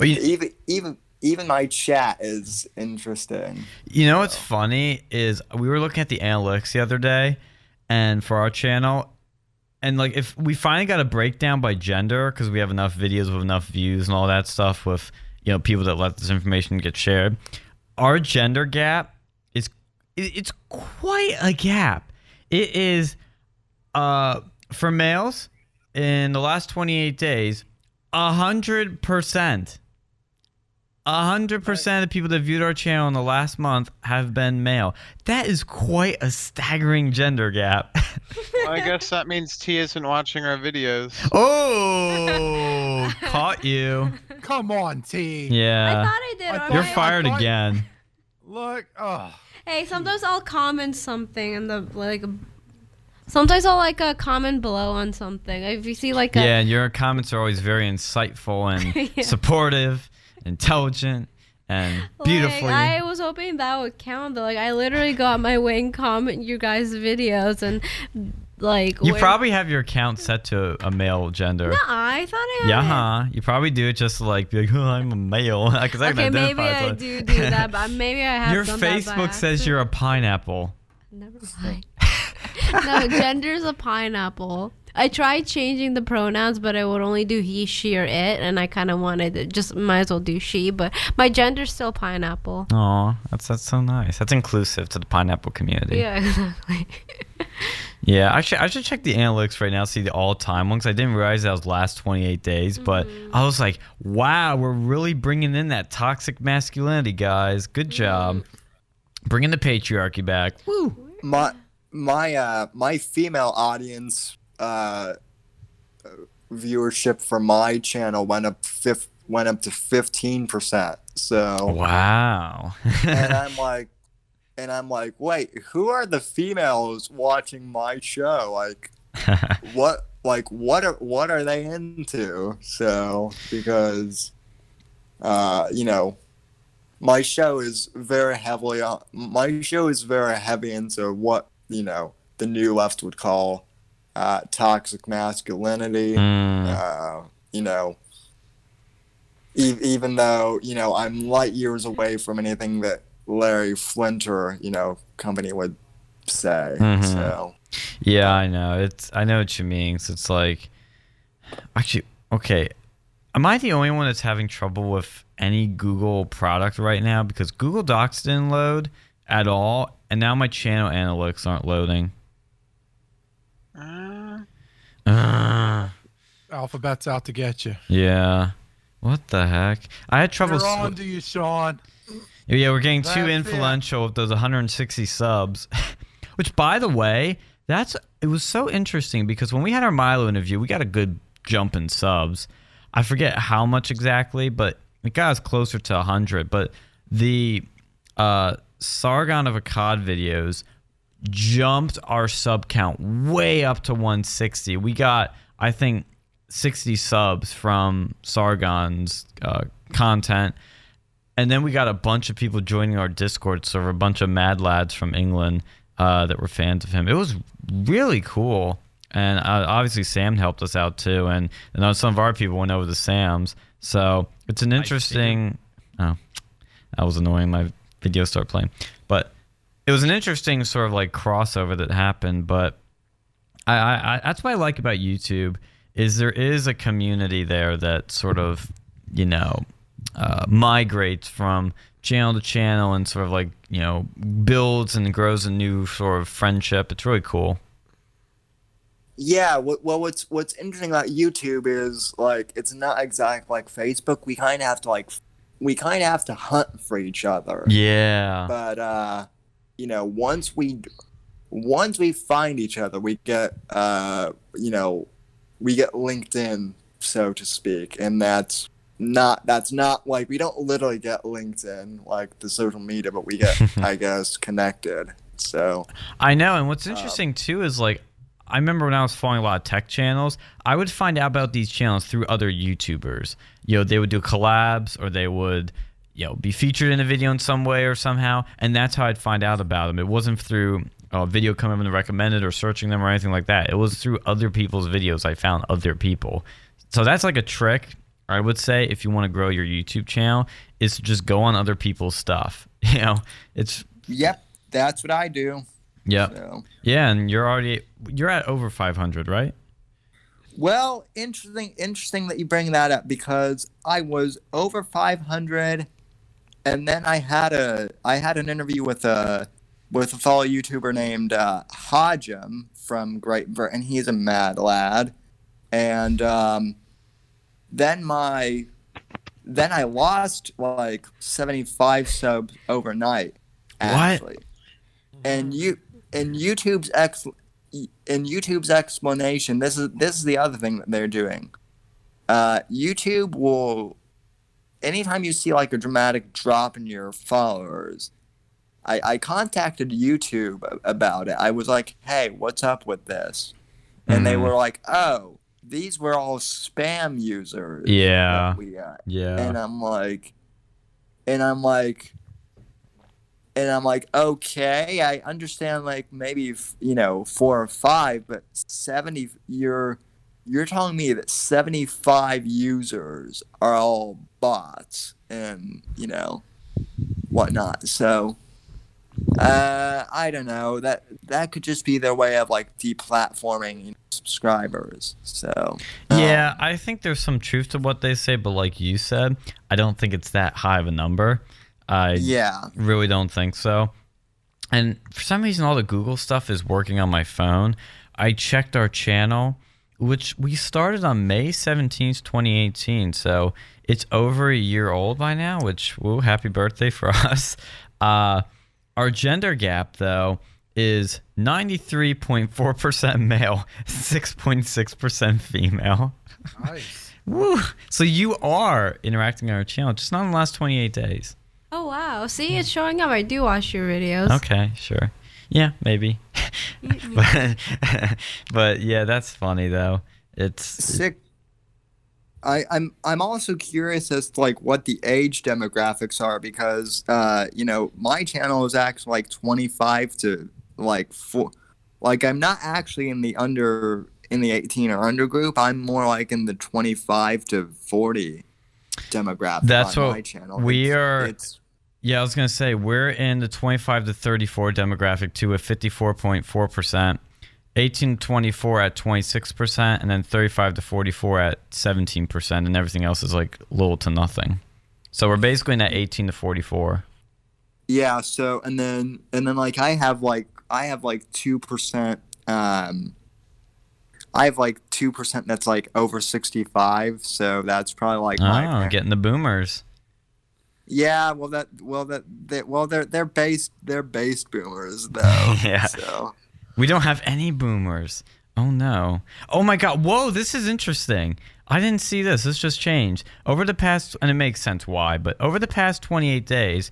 Well, you, Even even even my chat is interesting. you know what's funny is we were looking at the analytics the other day, and for our channel, and like if we finally got a breakdown by gender because we have enough videos with enough views and all that stuff with you know people that let this information get shared, our gender gap is it's quite a gap. It is uh for males in the last 28 days, a hundred percent. hundred percent of the people that viewed our channel in the last month have been male. That is quite a staggering gender gap. [LAUGHS] Well, I guess that means T isn't watching our videos. oh, [LAUGHS] caught you. Come on, T. Yeah, I thought I did. I alright. you're I fired thought- again. Look, oh, Hey, sometimes I'll comment something and the like. Sometimes I'll like a comment below on something. If you see like a Yeah, and your comments are always very insightful and [LAUGHS] Yeah. supportive, intelligent, and beautifully. Like, I was hoping that would count. Though. Like I literally got my way and comment your guys' videos and like. you where- probably have your account set to a male gender. No, I thought I had. Yeah, huh? You probably do it just to like be like, oh, I'm a male, [LAUGHS] because I can Okay, maybe I do do that, but [LAUGHS] maybe I have. Your done that by Facebook says you're a pineapple. Never mind. [LAUGHS] no, gender's a pineapple. I tried changing the pronouns, but I would only do he, she, or it, and I kind of wanted to just might as well do she. But my gender's still pineapple. Aw, that's that's so nice. That's inclusive to the pineapple community. Yeah, [LAUGHS] exactly. [LAUGHS] Yeah, actually, I should check the analytics right now, see the all-time ones. I didn't realize that was last 28 days, but Mm-hmm. I was like, wow, we're really bringing in that toxic masculinity, guys. Good job. Mm-hmm. Bringing the patriarchy back. Woo. my my uh my female audience uh viewership for my channel went up fif- went up to 15% so Wow. and [LAUGHS] i'm like and i'm like wait who are the females watching my show? Like [LAUGHS] what like what are what are they into? So because uh you know my show is very heavily on my show is very heavy into what you know the new left would call uh toxic masculinity Mm. uh you know e- even though you know i'm light years away from anything that larry flinter you know company would say Mhm. so Yeah, I know. It's I know what you mean. So it's like actually okay. Am I the only one that's having trouble with any Google product right now? Because Google Docs didn't load at all, and now my channel analytics aren't loading. Uh, Ugh. alphabet's out to get you. yeah. What the heck? I had trouble. Sw- on to you, Sean. Yeah, we're getting too That's it. influential with those 160 subs. [LAUGHS] Which, by the way, that's it was so interesting because when we had our Milo interview, we got a good jump in subs. I forget how much exactly, but it got us closer to 100. But the uh, Sargon of Akkad videos jumped our sub count way up to 160. We got, I think, 60 subs from Sargon's uh, content. And then we got a bunch of people joining our Discord server, a bunch of mad lads from England uh, that were fans of him. It was really cool. And uh, obviously, Sam helped us out too. And, and some of our people went over to Sam's. So it's an interesting. Oh, that was annoying. My video started playing. But it was an interesting sort of like crossover that happened. But I, I, I that's what I like about YouTube is there is a community there that sort of you know uh, migrates from channel to channel and sort of like you know builds and grows a new sort of friendship. It's really cool. Yeah, well, what's what's interesting about YouTube is like it's not exactly like Facebook. We kind of have to like we kind of have to hunt for each other. Yeah. But uh, you know, once we once we find each other, we get uh, you know, we get linked in, so to speak, and that's not that's not like we don't literally get linked in like the social media, but we get [LAUGHS] I guess connected. So I know, and what's interesting too is like I remember when I was following a lot of tech channels, I would find out about these channels through other YouTubers. You know, they would do collabs or they would, you know, be featured in a video in some way or somehow, and that's how I'd find out about them. It wasn't through a video coming in recommended or searching them or anything like that. It was through other people's videos I found other people. So that's like a trick I would say if you want to grow your YouTube channel is to just go on other people's stuff. [LAUGHS] You know, it's yep, that's what I do. yep. So. Yeah, and you're already you're at over 500, right? Well, interesting interesting that you bring that up because I was over 500 and then I had a I had an interview with a with a fellow YouTuber named uh, Hajim from Great Britain. He's a mad lad. And um, then my then I lost like 75 subs overnight. Actually. And you in YouTube's ex in YouTube's explanation, this is this is the other thing that they're doing. Uh, YouTube will anytime you see like a dramatic drop in your followers, I, I contacted YouTube about it. I was like, hey, what's up with this? And they Mhm. were like, oh, these were all spam users. Yeah. Yeah. And I'm like, and I'm like, and I'm like, okay, I understand like maybe f- you know four or five, but seventy, you're you're telling me that seventy five users are all bots and you know whatnot. So uh, I don't know that that could just be their way of like deplatforming you know, subscribers. So um, Yeah, I think there's some truth to what they say, but like you said, I don't think it's that high of a number. I yeah, really don't think so. And for some reason, all the Google stuff is working on my phone. I checked our channel, which we started on May 17th, 2018. So it's over a year old by now, which, woo, happy birthday for [LAUGHS] us. Uh, our gender gap, though, is 93.4% male, [LAUGHS] 6.6% female. Nice. [LAUGHS] Woo! So you are interacting on our channel, just not in the last 28 days. Oh wow! See, it's showing up. I do watch your videos. Okay, sure. Yeah, maybe. but, but yeah, that's funny though. It's sick. I, I'm I'm also curious as to like what the age demographics are because uh you know my channel is actually like 25 to like four like I'm not actually in the under in the 18 or under group. I'm more like in the 25 to 40 demographic That's on what my channel. we It's- are- it's yeah, I was gonna say we're in the 25 to 34 demographic too, at 54.4 percent, 18 to 24 at 26 percent, and then 35 to 44 at 17 percent, and everything else is like little to nothing. So we're basically in that 18 to 44. Yeah, so and then and then like I have like I have like two percent um I have like two percent that's like over sixty five, so that's probably like my Oh, getting the boomers. Yeah, well that well that they, well they're they're based they're based boomers though. [LAUGHS] Yeah. So We don't have any boomers. Oh no. Oh my god. Whoa, this is interesting. I didn't see this. This just changed. Over the past and it makes sense why, but over the past 28 days,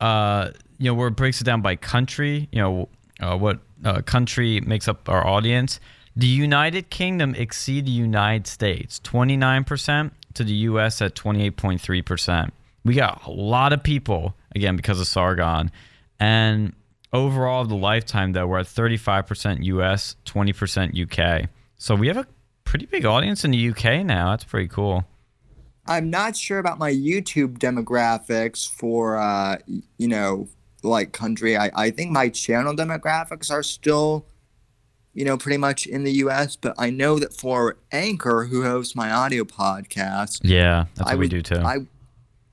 uh, you know, where it breaks it down by country, you know, uh, what uh, country makes up our audience. The United Kingdom exceed the United States 29% to the US at 28.3%. We got a lot of people again because of Sargon. And overall of the lifetime though we're at 35% us 20% uk so we have a pretty big audience in the uk now. That's pretty cool. I'm not sure about my YouTube demographics for uh you know like country. I, I think my channel demographics are still you know pretty much in the US, but I know that for Anchor who hosts my audio podcast, yeah that's I what we would- do too. I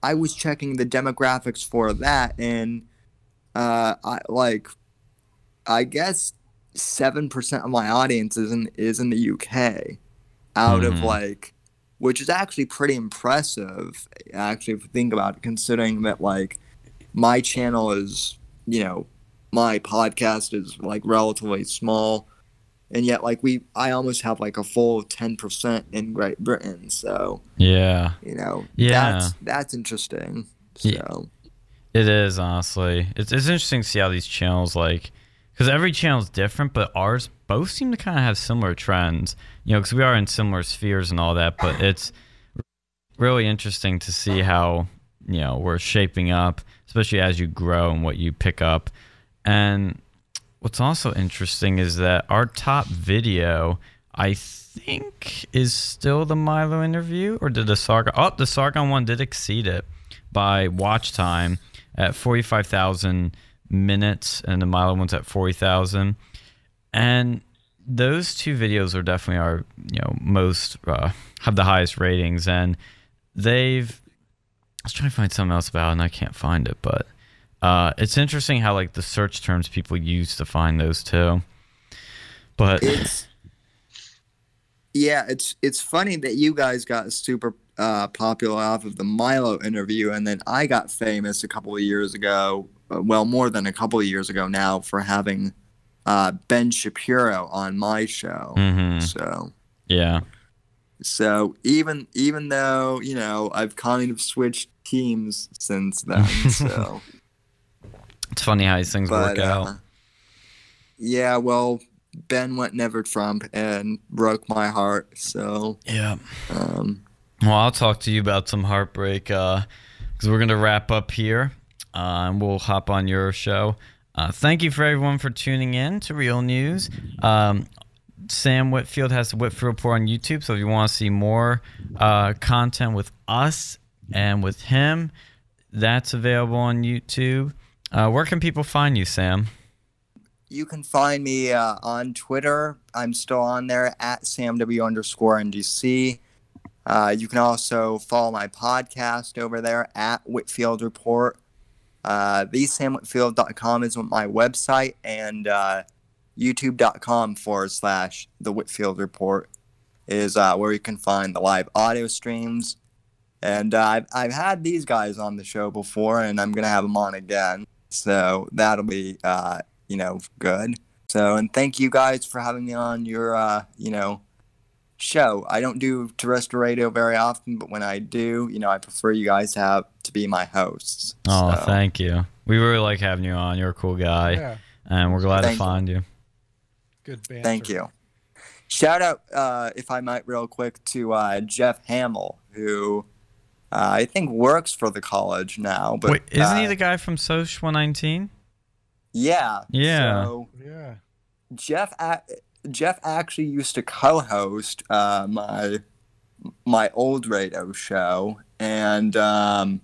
I was checking the demographics for that, and uh, I like I guess seven percent of my audience is in is in the UK, out of Mhm. like, which is actually pretty impressive. Actually, if you think about it, considering that like my channel is you know my podcast is like relatively small and yet like we i almost have like a full 10% in great britain so yeah you know Yeah. that's that's interesting Yeah. so it is honestly. It's, it's interesting to see how these channels like because every channel is different but ours both seem to kind of have similar trends you know because we are in similar spheres and all that but it's really interesting to see how you know we're shaping up especially as you grow and what you pick up. And what's also interesting is that our top video i think is still the milo interview or did the sargon oh the sargon one did exceed it by watch time at 45000 minutes and the milo one's at 40000 and those two videos are definitely our you know most uh, have the highest ratings and they've I was trying to find something else about and I can't find it, but uh, it's interesting how like the search terms people use to find those two. But it's yeah it's it's funny that you guys got super uh, popular off of the Milo interview, and then I got famous a couple of years ago. uh, Well, more than a couple of years ago now for having uh, Ben Shapiro on my show. hmm So, Yeah. so even even though you know I've kind of switched teams since then, so [LAUGHS] It's funny how these things but work out. uh, yeah, well, Ben went never Trump and broke my heart. So, Yeah. um, Well, I'll talk to you about some heartbreak because we're going to wrap up here uh, and we'll hop on your show. Uh, thank you for everyone for tuning in to Real News. Um, Sam Whitfield has the Whitfield Report on YouTube, so if you want to see more uh, content with us and with him, that's available on YouTube. Uh, where can people find you, Sam? you can find me uh, on Twitter. I'm still on there at samw underscore ndc. Uh, you can also follow my podcast over there at Whitfield Report. Uh, thesamwhitfield.com is my website, and uh, youtube.com forward slash the Whitfield Report is uh, where you can find the live audio streams. And uh, I've, I've had these guys on the show before, and I'm going to have them on again. So that'll be, uh, you know, good. So, and thank you guys for having me on your, uh, you know, show. I don't do terrestrial radio very often, but when I do, you know, I prefer you guys to have to be my hosts. Oh, So, thank you. We really like having you on. You're a cool guy, Yeah, and we're glad to Thank you. find you. good banter. Thank you. Shout out, uh, if I might, real quick, to uh, Jeff Hamill, who uh, I think works for the college now. But Wait, isn't he the guy from Soc 119? Yeah. Yeah. So Yeah. Jeff, a- Jeff actually used to co-host uh, my my old radio show, and um,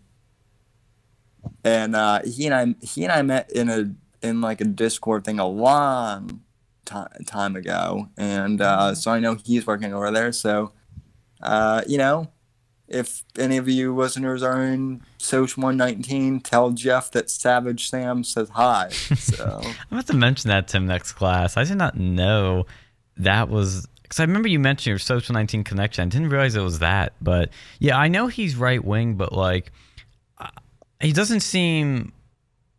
and uh, he and I he and I met in a in like a Discord thing a long time time ago, and uh, so I know he's working over there. So, uh, you know, if any of you listeners are in Social One Nineteen, tell Jeff that Savage Sam says hi. [LAUGHS] So. I'm about to mention that to him next class. I did not know that was because I remember you mentioned your social 19 connection. I didn't realize it was that, but yeah, I know he's right wing, but like uh, he doesn't seem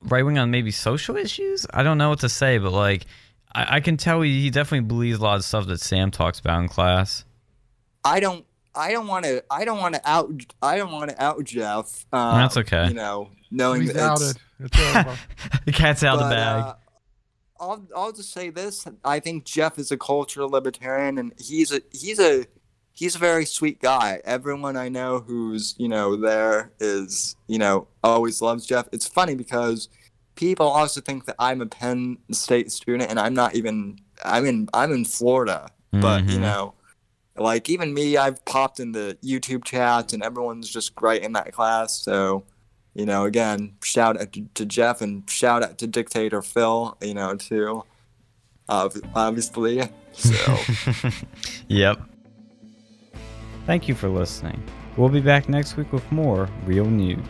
right wing on maybe social issues. I don't know what to say, but like I, I can tell he, he definitely believes a lot of stuff that Sam talks about in class. I don't I don't want to I don't want to out I don't want to out Jeff. Um, That's okay. You know, knowing He's that it's- outed. It's over. [LAUGHS] the cat's out of the bag. uh, I'll I'll just say this. I think Jeff is a cultural libertarian, and he's a he's a he's a very sweet guy. Everyone I know who's you know there is you know always loves Jeff. It's funny because people also think that I'm a Penn State student, and I'm not even. I'm in I'm in Florida, but you Mhm. know. Like even me, I've popped in the YouTube chats, and everyone's just great in that class. So, you know, again, shout out to, to Jeff and shout out to Dictator Phil, you know, too. Uh, obviously. So, [LAUGHS] Yep. Thank you for listening. We'll be back next week with more real news.